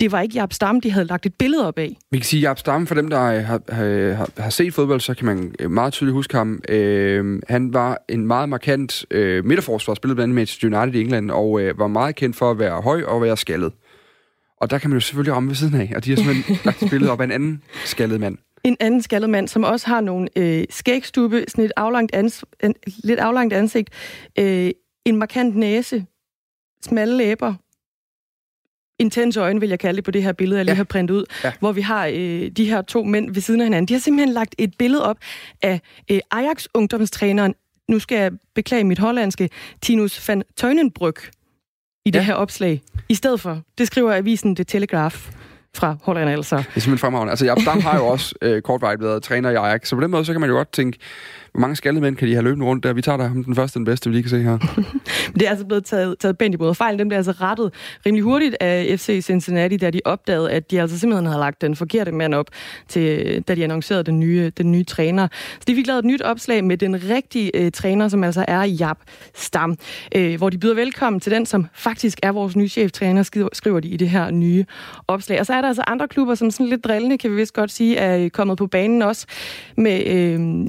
det var ikke Jap Stam, de havde lagt et billede op af. Vi kan sige, Jap Stam, for dem, der har, har, har set fodbold, så kan man meget tydeligt huske ham. Øh, han var en meget markant øh, midterforsvar, spillede blandt andet Manchester United i England, og øh, var meget kendt for at være høj og være skaldet. Og der kan man jo selvfølgelig ramme ved siden af, og de har simpelthen [LAUGHS] lagt et billede op af en anden skaldet mand. En anden skaldet mand, som også har nogle øh, skægstube, sådan et aflangt ans- en, lidt aflangt ansigt, øh, en markant næse, smalle læber, intense øjne, vil jeg kalde det på det her billede, jeg lige ja. har printet ud, ja. hvor vi har øh, de her to mænd ved siden af hinanden. De har simpelthen lagt et billede op af øh, Ajax-ungdomstræneren nu skal jeg beklage mit hollandske, Tinus van Teunenbrück i det ja. her opslag, i stedet for. Det skriver avisen The Telegraph fra Holland altså. Det er simpelthen fremragende. Altså, Jaap Stam har jo [LAUGHS] også øh, kortvejt været træner i Ajax, så på den måde, så kan man jo godt tænke, hvor mange skaldede mænd kan de have løbende rundt der? Vi tager der ham den første den bedste, vi lige kan se her. [LAUGHS] det er altså blevet taget, taget pænt i både fejl. Den blev altså rettet rimelig hurtigt af FC Cincinnati, da de opdagede, at de altså simpelthen havde lagt den forkerte mand op, til, da de annoncerede den nye, den nye træner. Så de fik lavet et nyt opslag med den rigtige øh, træner, som altså er Jap Stam, øh, hvor de byder velkommen til den, som faktisk er vores nye cheftræner, skriver de i det her nye opslag. Og så er der altså andre klubber, som sådan lidt drillende, kan vi vist godt sige, er kommet på banen også med øh,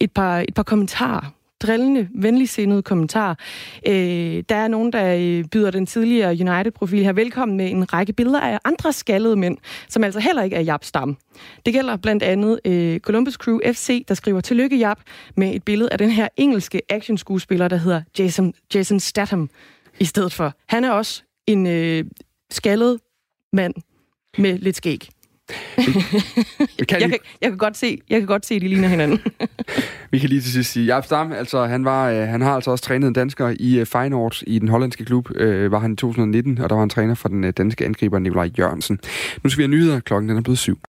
et par, et par kommentarer drillende, venligsindede kommentar. Øh, der er nogen, der øh, byder den tidligere United-profil her velkommen med en række billeder af andre skaldede mænd, som altså heller ikke er Jap Stam. Det gælder blandt andet øh, Columbus Crew FC, der skriver tillykke Jap med et billede af den her engelske actionskuespiller, der hedder Jason, Jason Statham i stedet for. Han er også en øh, skaldet mand med lidt skæg. Vi kan jeg, kan, jeg, kan godt se, jeg kan godt se, at de ligner hinanden. vi kan lige til sidst sige, Jaap Stam, altså, han, var, øh, han har altså også trænet en dansker i øh, Feyenoord i den hollandske klub, øh, var han i 2019, og der var en træner for den øh, danske angriber Nikolaj Jørgensen. Nu skal vi have nyheder, klokken den er blevet syv.